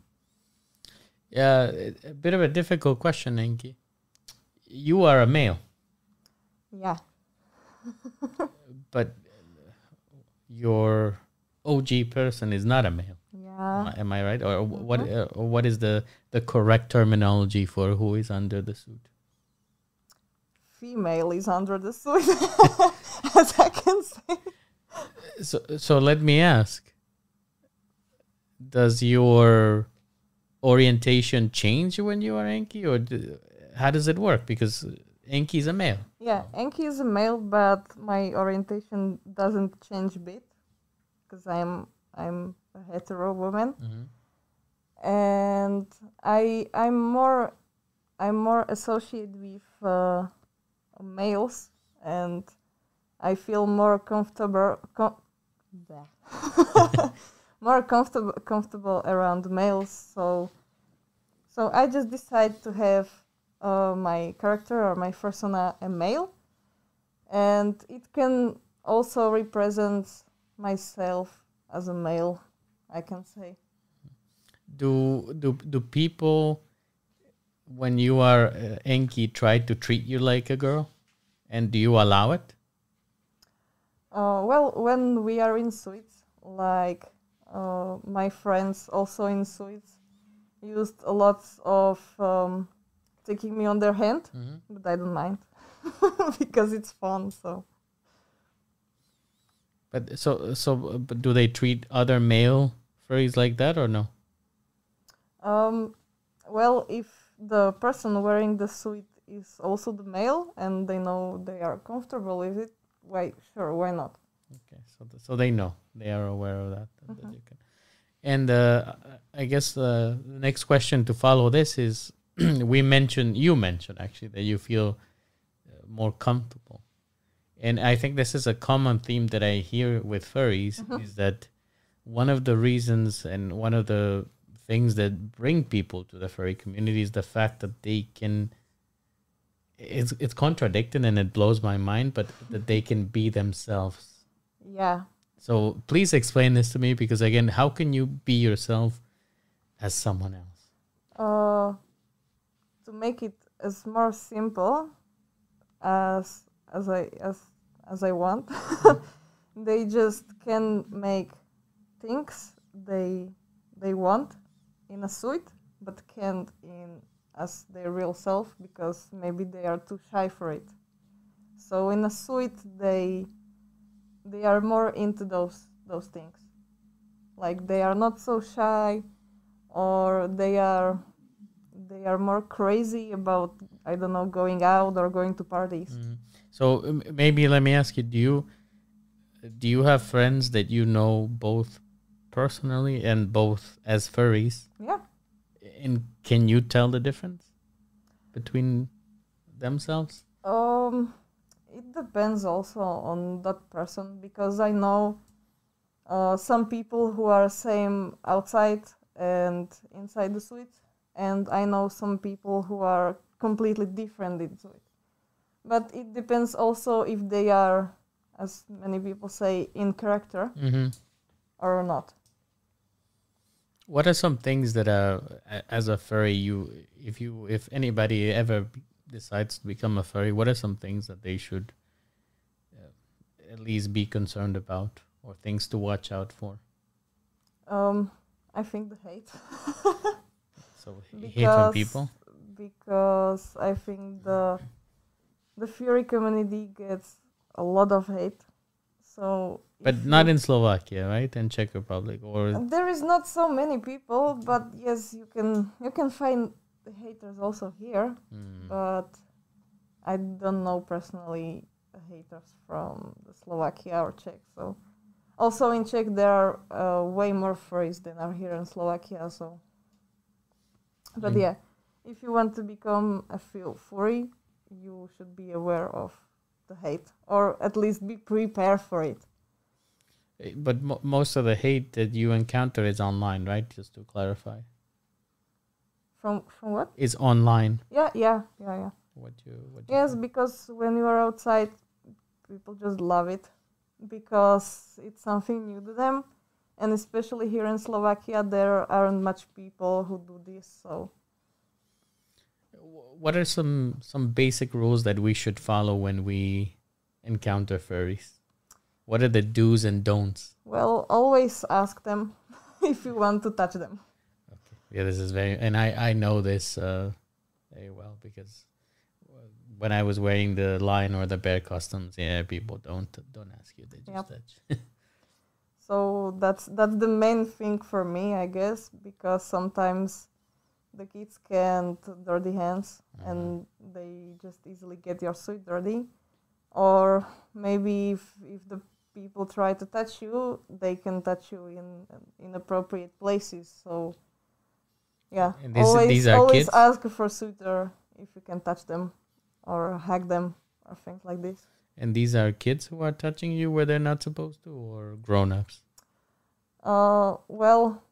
S1: Yeah, a- bit of a difficult question, Enkii. You are a male,
S2: Yeah. <laughs>
S1: but your OG person is not a male. Am
S2: Yeah.
S1: I, am I right? Or wh- what? Uh, or what is the the correct terminology for who is under the suit?
S2: Female is under the suit, <laughs> as I can say.
S1: So so let me ask: Does your orientation change when you are Enkii, or do, how does it work? Because Enkii is a male.
S2: Yeah, Enkii is a male, but my orientation doesn't change a bit because I'm I'm a hetero woman, mm-hmm. And I I'm more I'm more associated with uh, males, and I feel more comfortable com- <laughs> more comfortable comfortable around males. So so I just decide to have uh, my character or my persona a male, and it can also represent myself as a male. I can say.
S1: Do do do people when you are uh, Enkii try to treat you like a girl, and do you allow it?
S2: Uh, well, when we are in suites, like uh, my friends also in suites, used a lot of um, taking me on their hand, but I don't mind <laughs> because it's fun. So
S1: But so so, but do they treat other male furries like that or no?
S2: Um, well, if the person wearing the suit is also the male and they know they are comfortable with it, why, sure, why not?
S1: Okay, so th- so they know they are aware of that. that- that. And uh, I guess uh, the next question to follow this is: <clears throat> we mentioned you mentioned actually that you feel uh, more comfortable, and I think this is a common theme that I hear with furries
S2: Mhm.
S1: is that one of the reasons and one of the things that bring people to the furry community is the fact that they can it's it's contradicting and it blows my mind but that they can be themselves
S2: Yeah.
S1: so please explain this to me because again how can you be yourself as someone else
S2: Uh, to make it as more simple as as I as as I want, <laughs> they just can make things they they want in a suit, but can't in as their real self because maybe they are too shy for it. So in a suit, they they are more into those those things. Like they are not so shy, or they are they are more crazy about I don't know going out or going to parties.
S1: so um, maybe let me ask you do you do you have friends that you know both personally and both as furries
S2: Yeah,
S1: and can you tell the difference between themselves
S2: um, it depends also on that person because I know uh, some people who are same outside and inside the suite, and I know some people who are completely different in suite. But it depends also if they are, as many people say, in character
S1: mm-hmm.
S2: or not.
S1: What are some things that uh, a- as a furry you if you if anybody ever decides to become a furry, what are some things that they should uh, at least be concerned about or things to watch out for?
S2: Um, I think the hate. <laughs>
S1: So h- hate from people.
S2: because I think the the furry community gets a lot of hate. So,
S1: But not in Slovakia, right? And Czech Republic or
S2: There is not so many people, but yes, you can you can find the haters also here.
S1: Mm.
S2: But I don't know personally haters from the Slovakia or Czech. So, also in Czech there are uh, way more furries than are here in Slovakia. So, but
S1: Mm.
S2: yeah, if you want to become a fu- furry, you should be aware of the hate, or at least be prepared for it.
S1: Eh, But mo- most of the hate that you encounter is online, right? Just to clarify,
S2: From from what?
S1: is online.
S2: Yeah, yeah, yeah, yeah.
S1: What you what you
S2: Yes,
S1: think.
S2: because when you are outside, people just love it because it's something new to them, and especially here in Slovakia, there aren't much people who do this. So
S1: what are some some basic rules that we should follow when we encounter furries? What are the do's and don'ts?
S2: well, always ask them <laughs> if you want to touch them. Okay.
S1: Yeah, this is very, and I I know this uh, very well because when I was wearing the lion or the bear costumes, yeah, people don't don't ask you, they just
S2: Yep.
S1: touch. <laughs>
S2: So that's that's the main thing for me, I guess, because sometimes the kids can't dirty hands and they just easily get your suit dirty. Or maybe if if the people try to touch you, they can touch you in inappropriate places. So yeah,
S1: And this-
S2: always
S1: these are
S2: always
S1: kids?
S2: ask for suitor if you can touch them or hug them or things like this.
S1: and these are kids who are touching you where they're not supposed to, or grown-ups.
S2: Uh, well,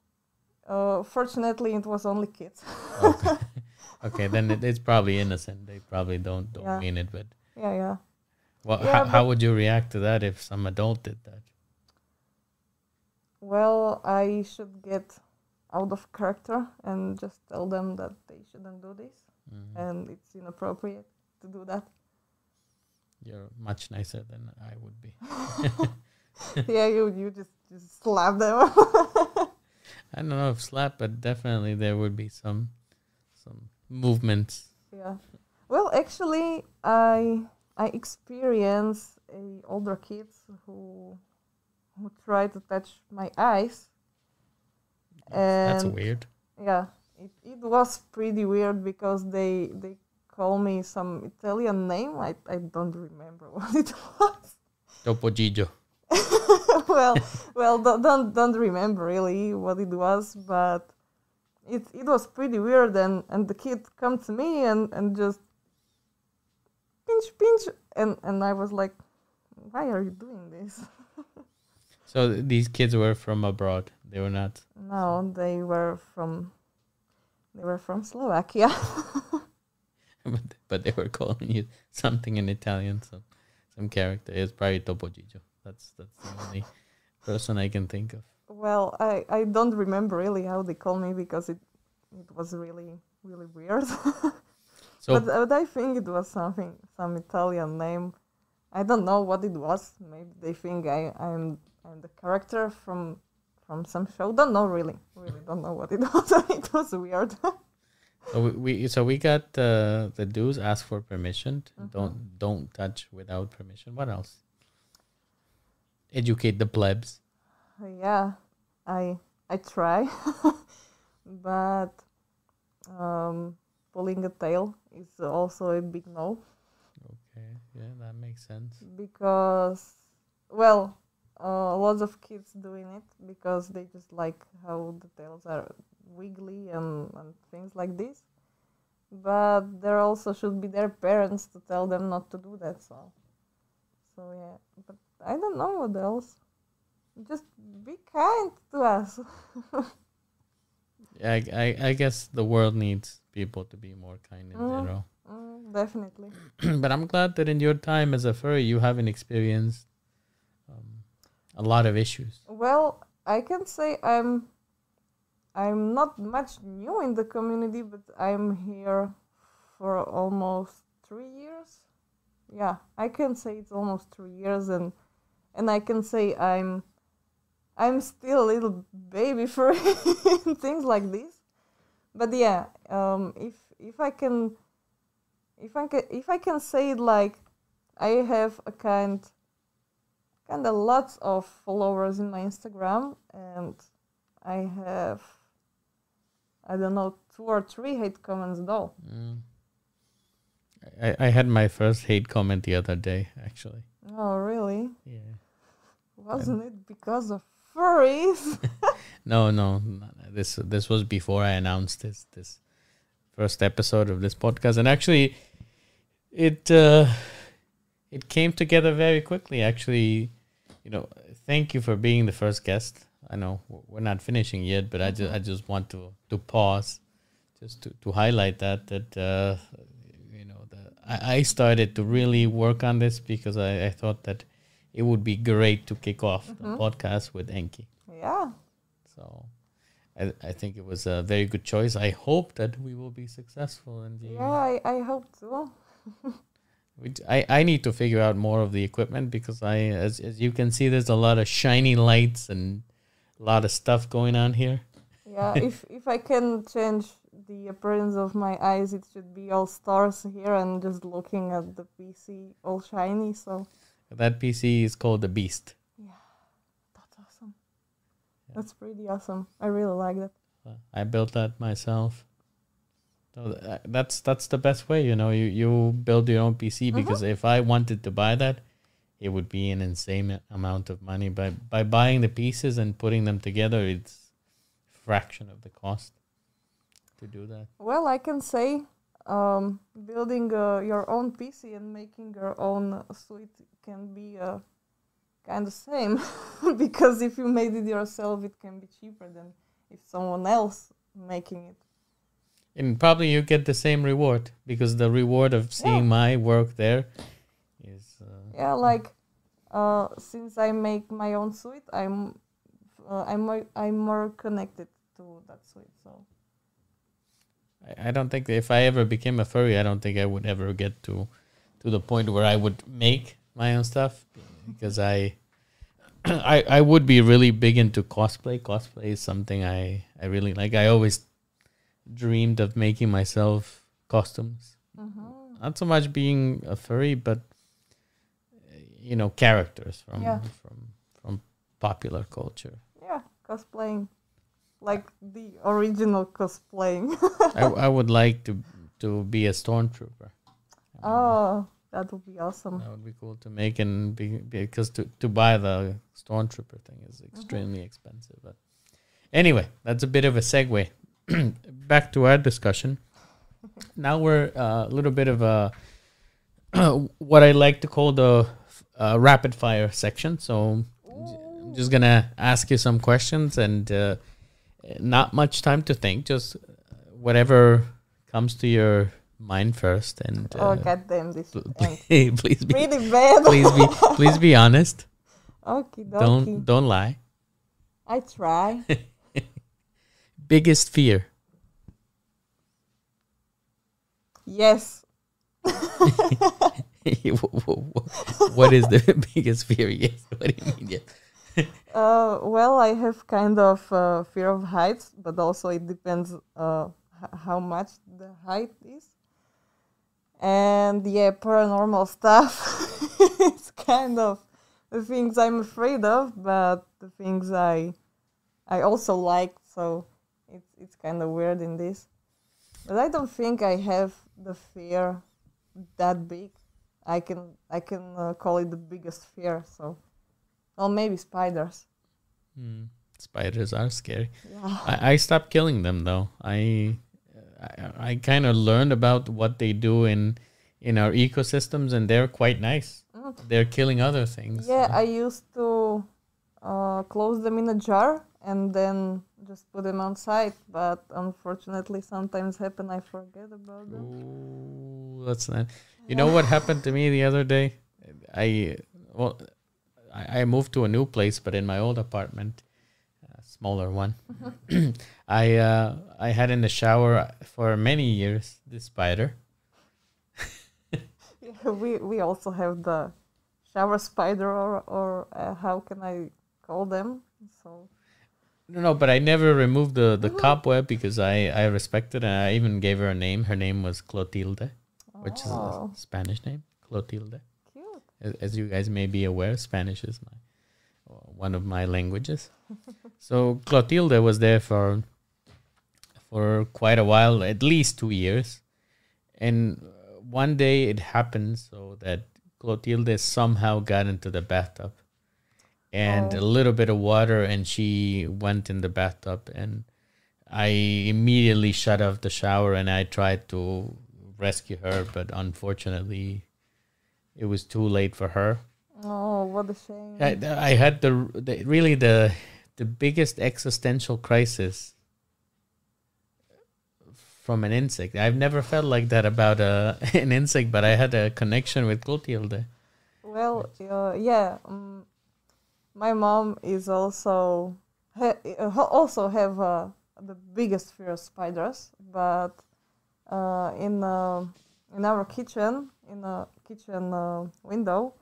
S2: uh, fortunately, it was only kids.
S1: Okay, <laughs> okay, then it, it's probably innocent. They probably don't don't
S2: Yeah.
S1: mean it, but
S2: yeah, yeah.
S1: well,
S2: Yeah,
S1: how, how would you react to that if some adult did that?
S2: Well, I should get out of character and just tell them that they shouldn't do this
S1: Mhm.
S2: and it's inappropriate to do that.
S1: You're much nicer than I would be. <laughs>
S2: yeah, you you just just slap them. <laughs>
S1: I don't know if slap, but definitely there would be some some movements.
S2: yeah. Well, actually, I I experience a older kids who who tried to touch my eyes.
S1: That's
S2: And
S1: weird.
S2: yeah it, it was pretty weird because they they call me some italian name i, I don't remember <laughs> what it was
S1: Topo Gigio. <laughs>
S2: well well don't, don't don't remember really what it was but it it was pretty weird and and the kid come to me and and just pinch pinch and and i was like why are you doing this <laughs>
S1: So these kids were from abroad. They were not.
S2: No, they were from they were from Slovakia. <laughs>
S1: but, but they were calling you something in Italian, so some character. It's probably Topo Gigio. That's that's the only person I can think of.
S2: well, I I don't remember really how they call me because it it was really really weird. <laughs>
S1: So
S2: but, but I think it was something some Italian name. I don't know what it was. Maybe they think I I'm I'm the character from from some show. Don't know really. Really don't know what it <laughs> was. it was weird. <laughs>
S1: So we, we so we got uh, the dues ask for permission.
S2: Mhm.
S1: Don't don't touch without permission. What else? Educate the plebs.
S2: yeah, I I try, <laughs> but um, pulling a tail is also a big no
S1: Okay, yeah, that makes sense.
S2: because well, uh, lots of kids doing it because they just like how the tails are wiggly and, and things like this. But there also should be their parents to tell them not to do that. So, so yeah. But I don't know what else. Just be kind to us. <laughs>
S1: I, I I guess the world needs people to be more kind in
S2: Mhm.
S1: general.
S2: Mm, definitely. <clears throat>
S1: but I'm glad that in your time as a furry, you haven't experienced um, a lot of issues.
S2: Well, I can say I'm I'm not much new in the community, but I'm here for almost three years. Yeah, I can say it's almost three years, and and I can say I'm I'm still a little baby for <laughs> things like this. But yeah, um, if if I can if I can if I can say it like I have a kind kind of lots of followers in my Instagram, and I have I don't know two or three hate comments though.
S1: Mm. I, I had my first hate comment the other day, actually.
S2: Oh really?
S1: Yeah.
S2: Wasn't it because of furries? <laughs>
S1: No, no, this this was before I announced this this first episode of this podcast, and actually, it uh, it came together very quickly. Actually, you know, thank you for being the first guest. I know we're not finishing yet, but I just I just want to to pause, just to to highlight that that uh, you know the I, I started to really work on this because I, I thought that it would be great to kick off the
S2: Mhm.
S1: podcast with Enkii.
S2: yeah.
S1: So I, I think it was a very good choice. I hope that we will be successful in the
S2: Yeah, I, I hope so. <laughs>
S1: we, I, I need to figure out more of the equipment because I as as you can see there's a lot of shiny lights and a lot of stuff going on here.
S2: Yeah, if <laughs> if I can change the appearance of my eyes, it should be all stars here and just looking at the PC all shiny. So
S1: That PC is called the Beast.
S2: yeah, that's awesome. That's pretty awesome. I really like that.
S1: I built that myself. So uh, that's that's the best way, you know. You you build your own PC because if I wanted to buy that, it would be an insane amount of money. By by buying the pieces and putting them together, it's fraction of the cost to do that.
S2: Well, I can say um, building uh, your own PC and making your own suite can be uh, kind of same <laughs> because if you made it yourself, it can be cheaper than if someone else making it.
S1: And probably you get the same reward because the reward of seeing my work there is uh,
S2: Yeah, like uh, since I make my own suite, I'm uh, I'm more, I'm more connected to that suite. So
S1: I, I don't think if I ever became a furry, I don't think I would ever get to to the point where I would make my own stuff because I <clears throat> I I would be really big into cosplay. Cosplay is something I I really like. I always dreamed of making myself costumes.
S2: mhm.
S1: Not so much being a furry, but you know, characters from
S2: Yeah.
S1: from from popular culture.
S2: yeah, cosplaying, like the original cosplaying. <laughs>
S1: I I would like to to be a stormtrooper.
S2: oh, that would be awesome.
S1: That would be cool to make and be because to, to buy the stormtrooper thing is extremely expensive. But anyway, that's a bit of a segue. <clears throat> Back to our discussion. <laughs> Now we're uh, a little bit of a <clears throat> what I like to call the uh, rapid fire section. So I'm just gonna ask you some questions and uh, not much time to think. Just whatever comes to your mind first, and
S2: oh
S1: uh,
S2: goddamn this
S1: pl- <laughs> please be
S2: really bad. <laughs>
S1: please be please be honest.
S2: okay,
S1: Don't don't lie.
S2: I try. <laughs>
S1: Biggest fear.
S2: yes.
S1: what is the biggest fear? Yes. What do you mean? Yes.
S2: Uh, well, I have kind of uh, fear of heights, but also it depends uh, h- how much the height is. And yeah, paranormal stuff <laughs> it's kind of the things I'm afraid of, but the things I I also like. So it's it's kind of weird in this, but I don't think I have the fear that big. I can I can uh, call it the biggest fear. So, well, maybe spiders.
S1: Hmm. Spiders are scary.
S2: Yeah.
S1: I, I stopped killing them though. I I, I kind of learned about what they do in in our ecosystems, and they're quite nice.
S2: Mm.
S1: They're killing other things.
S2: Yeah,
S1: so-
S2: I used to uh, close them in a jar and then just put them outside. But unfortunately, sometimes happen I forget about them.
S1: Ooh, that's not. You know what happened to me the other day? I well, I, I moved to a new place, but in my old apartment, smaller one, <clears throat> I uh, I had in the shower for many years this spider. <laughs>
S2: Yeah, we we also have the shower spider, or or uh, how can I call them? So
S1: No, no, but I never removed the the cobweb because I I respected and I even gave her a name. Her name was Clotilde, which is
S2: oh,
S1: a Spanish name. Clotilde.
S2: cute.
S1: As, as you guys may be aware, Spanish is my one of my languages. <laughs> so Clotilde was there for for quite a while, at least two years, and uh, one day it happened so that Clotilde somehow got into the bathtub, and a
S2: Oh.
S1: little bit of water, and she went in the bathtub, and I immediately shut off the shower and I tried to rescue her, but unfortunately, it was too late for her.
S2: Oh, what a shame.
S1: I, I had the, the really the the biggest existential crisis from an insect. I've never felt like that about a <laughs> an insect, but I had a connection with Clotilde.
S2: Well, uh, yeah. Um, my mom is also ha- uh, also have uh, the biggest fear of spiders, but uh, in uh, in our kitchen, in a kitchen uh, window,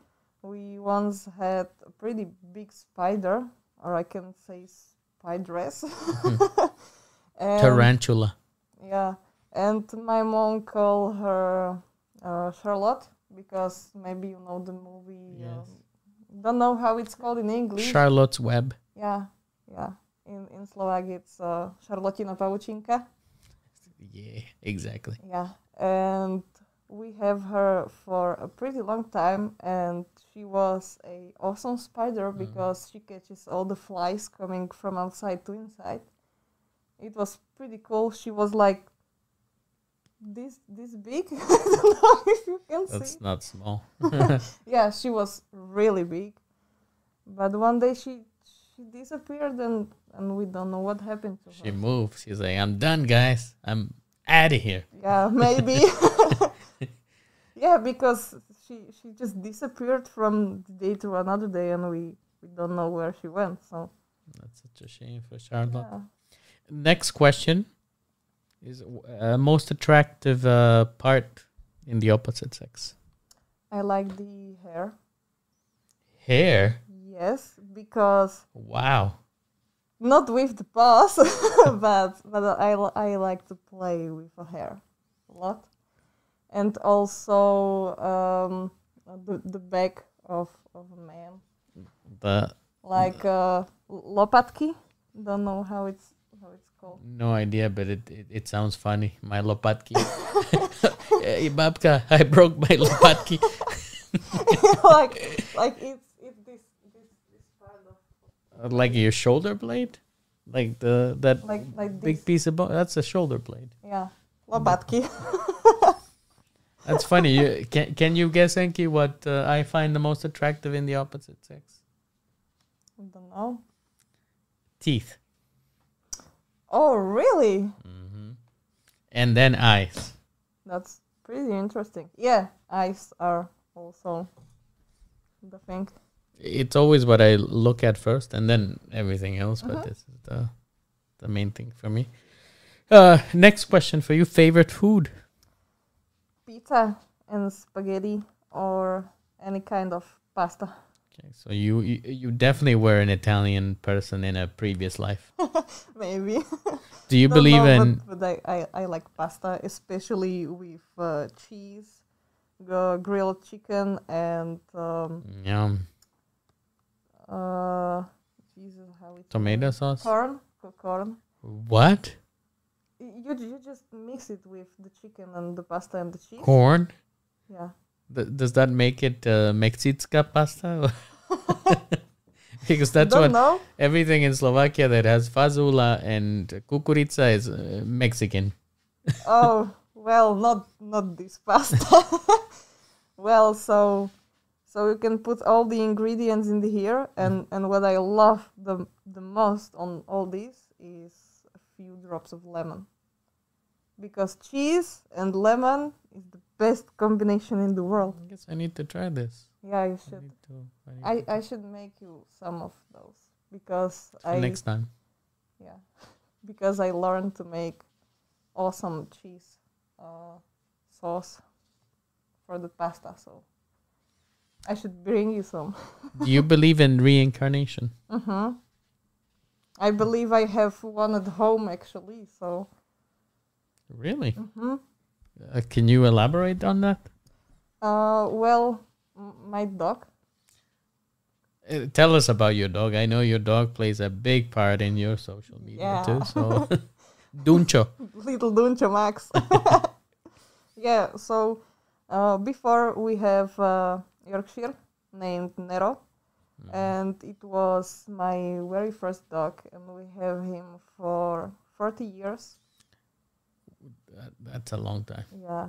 S2: we once had a pretty big spider, or I can say spideress. <laughs> and,
S1: Tarantula.
S2: yeah, and my mom called her uh, Charlotte because maybe you know the movie.
S1: Yes.
S2: Um, don't know how it's called in English.
S1: Charlotte's Web.
S2: yeah, yeah. In in Slovak it's uh, Charlotina Pavučinka.
S1: Yeah, exactly.
S2: Yeah, and we have her for a pretty long time, and she was a awesome spider
S1: Mm.
S2: because she catches all the flies coming from outside to inside. It was pretty cool. She was like this this big. <laughs> I don't know <laughs> if you can
S1: That's
S2: see.
S1: not small. <laughs>
S2: Yeah, she was really big, but one day she she disappeared, and and we don't know what happened to her.
S1: she
S2: her.
S1: moved. She's like, I'm done, guys. I'm out of here.
S2: Yeah, maybe. Yeah, because she she just disappeared from the day to another day, and we we don't know where she went. So
S1: That's such a shame for Charlotte.
S2: yeah.
S1: Next question is uh, most attractive uh, part in the opposite sex.
S2: I like the hair.
S1: Hair.
S2: Yes, because
S1: Wow.
S2: not with the paws, <laughs> but but I I like to play with the hair a lot, and also um, the the back of of a man,
S1: The
S2: like uh, lopatky. Don't know how it's how it's called.
S1: no idea, but it, it, it sounds funny. My lopatki. <laughs> hey, babka, I broke my lopatki. <laughs>
S2: like like it's it's this this this part of
S1: Uh, like your shoulder blade, like the that
S2: like like
S1: big
S2: this.
S1: piece of bone. That's a shoulder blade.
S2: Yeah, lopatky. <laughs>
S1: That's funny. You, can can you guess, Enkii, what uh, I find the most attractive in the opposite sex?
S2: I don't know.
S1: Teeth.
S2: Oh, really?
S1: And then eyes.
S2: That's pretty interesting. Yeah, eyes are also the thing.
S1: It's always what I look at first and then everything else, but
S2: Uh-huh.
S1: this is the the main thing for me. Uh next question for you. Favorite food?
S2: Pizza and spaghetti or any kind of pasta.
S1: Okay, so you, you you definitely were an Italian person in a previous life. <laughs>
S2: Maybe.
S1: Do you believe
S2: know,
S1: in
S2: But, but I, I, I like pasta, especially with uh, cheese, uh, grilled chicken, and um,
S1: yum
S2: uh, Jesus, how it
S1: tomato sauce?
S2: corn, corn.
S1: What?
S2: You you just mix it with the chicken and the pasta and the cheese.
S1: Corn?
S2: Yeah.
S1: Th- does that make it uh, pasta? <laughs> because that's
S2: Don't
S1: what
S2: know.
S1: everything in Slovakia that has fazula and kukurica is uh, Mexican. <laughs>
S2: oh well, not not this pasta. <laughs> well, so so you can put all the ingredients in the here, and and what I love the the most on all this is few drops of lemon, because cheese and lemon is the best combination in the world.
S1: I guess I need to try this.
S2: Yeah, you
S1: I
S2: should.
S1: to, I
S2: I I should make you some of those because
S1: for
S2: I
S1: next time.
S2: yeah <laughs> because I learned to make awesome cheese uh, sauce for the pasta. So I should bring you some.
S1: Do you believe in reincarnation? <laughs>
S2: hmm I believe I have one at home actually. So
S1: Really?
S2: hmm
S1: Uh, can you elaborate on that?
S2: uh, well, m- my dog.
S1: Uh, tell us about your dog. I know your dog plays a big part in your social media
S2: Yeah.
S1: too. So, <laughs> Duncho.
S2: little Duncha Max. <laughs> <laughs> yeah, so uh, before we have uh, Yorkshire named Nero, Mm-hmm. and it was my very first dog, and we have him for 40 years.
S1: That, that's a long time.
S2: Yeah,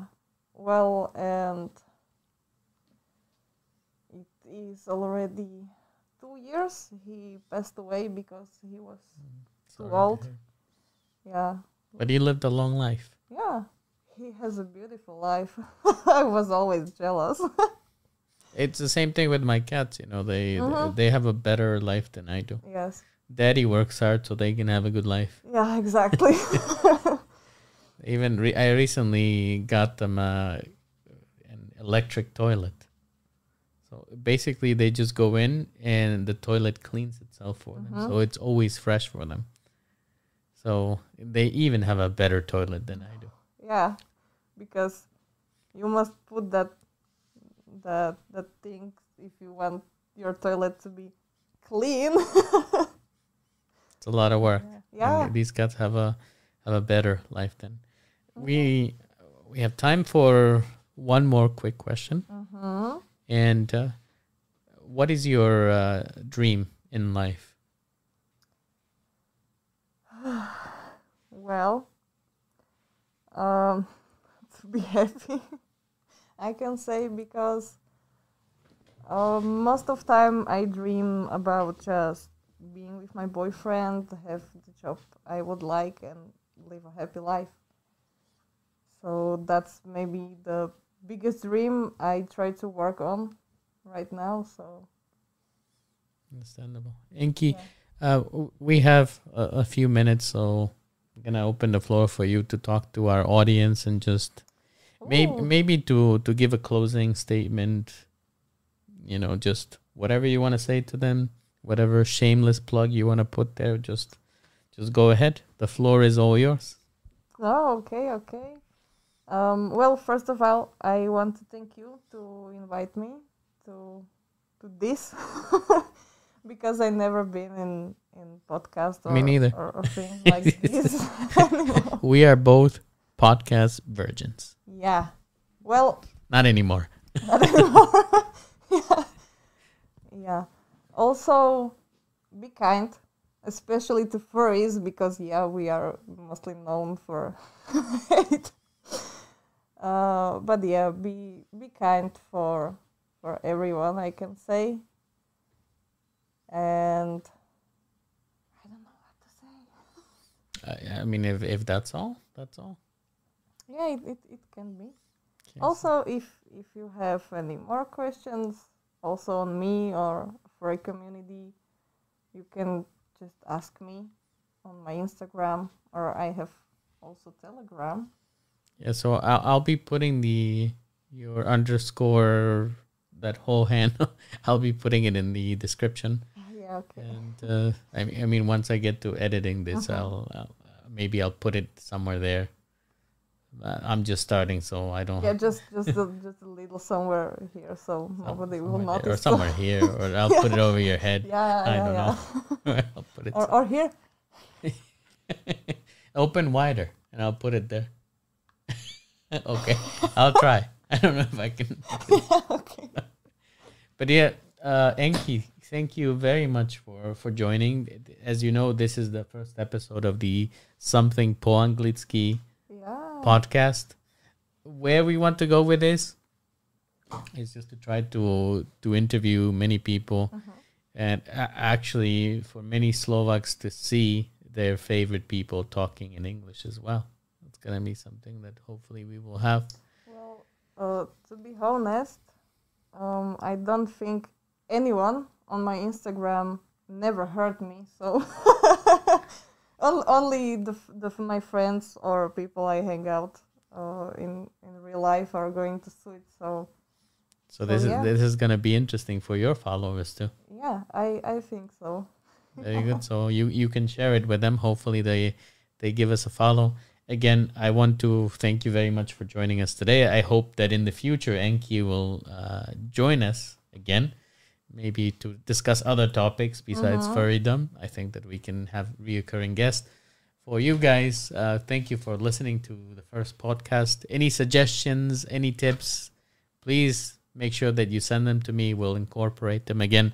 S2: well, and it is already two years. He passed away because he was, mm.
S1: Sorry to
S2: old.
S1: hear.
S2: yeah,
S1: But he lived a long life.
S2: Yeah, he has a beautiful life. <laughs> I was always jealous. <laughs>
S1: It's the same thing with my cats. You know, they
S2: Mhm.
S1: they, have a better life than I do.
S2: yes.
S1: Daddy works hard so they can have a good life.
S2: Yeah, exactly. <laughs> <laughs>
S1: Even re- I recently got them uh, an electric toilet. So basically, they just go in and the toilet cleans itself for them.
S2: Mhm.
S1: So it's always fresh for them. So they even have a better toilet than I do.
S2: yeah, because you must put that that that thing if you want your toilet to be clean. <laughs>
S1: It's a lot of work.
S2: yeah.
S1: And these cats have a have a better life than we. We have time for one more quick question.
S2: hmm
S1: And uh, what is your uh, dream in life? <sighs>
S2: Well, um, <laughs> to be happy, I can say because uh, most of time I dream about just being with my boyfriend, have the job I would like, and live a happy life. So that's maybe the biggest dream I try to work on right now. So
S1: Understandable. Enkii,
S2: Yeah.
S1: uh, we have a, a few minutes, so I'm gonna open the floor for you to talk to our audience and just maybe maybe to to give a closing statement. You know, just whatever you want to say to them, whatever shameless plug you want to put there, just just go ahead. The floor is all yours.
S2: Oh, okay, okay. Um, well, first of all, I want to thank you to invite me to to this <laughs> because I never been in in podcast or
S1: Me neither.
S2: or, or thing <laughs> like this. <laughs>
S1: We are both podcast virgins.
S2: yeah. Well,
S1: Not anymore.
S2: not anymore. <laughs> yeah. Yeah. Also, be kind, especially to furries, because yeah, we are mostly known for <laughs> hate. Uh, but yeah, be be kind for for everyone. I can say. and I don't know what to say.
S1: Uh, I mean, if if that's all, that's all.
S2: Yeah, it, it, it can be.
S1: Okay.
S2: Also, if if you have any more questions, also on me or for a community, you can just ask me on my Instagram or I have also Telegram.
S1: Yeah, so I'll I'll be putting the your underscore that whole handle. <laughs> I'll be putting it in the description.
S2: Yeah, okay.
S1: And uh, I mean, I mean, once I get to editing this,
S2: Uh-huh.
S1: I'll, I'll maybe I'll put it somewhere there. I'm just starting, so I don't.
S2: Yeah, just just a, <laughs> just a little somewhere here, so
S1: some-
S2: nobody will
S1: there, or somewhere here, or <laughs> I'll put it over your head.
S2: yeah,
S1: I
S2: yeah,
S1: don't
S2: yeah.
S1: know. <laughs> I'll put it
S2: Or or here.
S1: open wider, and I'll put it there. okay, I'll try. I don't know if I can.
S2: okay.
S1: But yeah, uh, Enkii, thank you very much for for joining. As you know, this is the first episode of the Something po Anglicky
S2: Yeah.
S1: Podcast. Where we want to go with this is just to try to to interview many people,
S2: Uh-huh.
S1: and a- actually for many Slovaks to see their favorite people talking in English as well. It's gonna be something that hopefully we will have.
S2: Well, uh, to be honest, um, I don't think anyone on my Instagram never heard me. So <laughs> only the, the my friends or people I hang out uh, in in real life are going to see it. So
S1: So this
S2: yeah.
S1: is this is gonna be interesting for your followers too.
S2: yeah, I I think so. <laughs>
S1: Very good. So you you can share it with them. Hopefully they they give us a follow. Again, I want to thank you very much for joining us today. I hope that in the future Enkii will uh, join us again, maybe to discuss other topics besides
S2: Mhm.
S1: furrydom. I think that we can have reoccurring guests. For you guys, uh, thank you for listening to the first podcast. Any suggestions, any tips, please make sure that you send them to me. We'll incorporate them again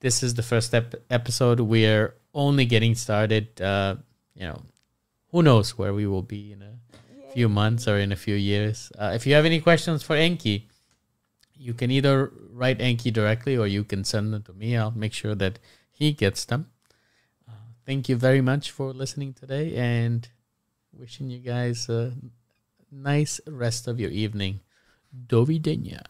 S1: this is the first ep- episode. We're only getting started. Uh, you know, who knows where we will be in a few months or in a few years. Uh, if you have any questions for Enkii, you can either write Enkii directly or you can send them to me. I'll make sure that he gets them. Uh, thank you very much for listening today and wishing you guys a nice rest of your evening. Do videnia.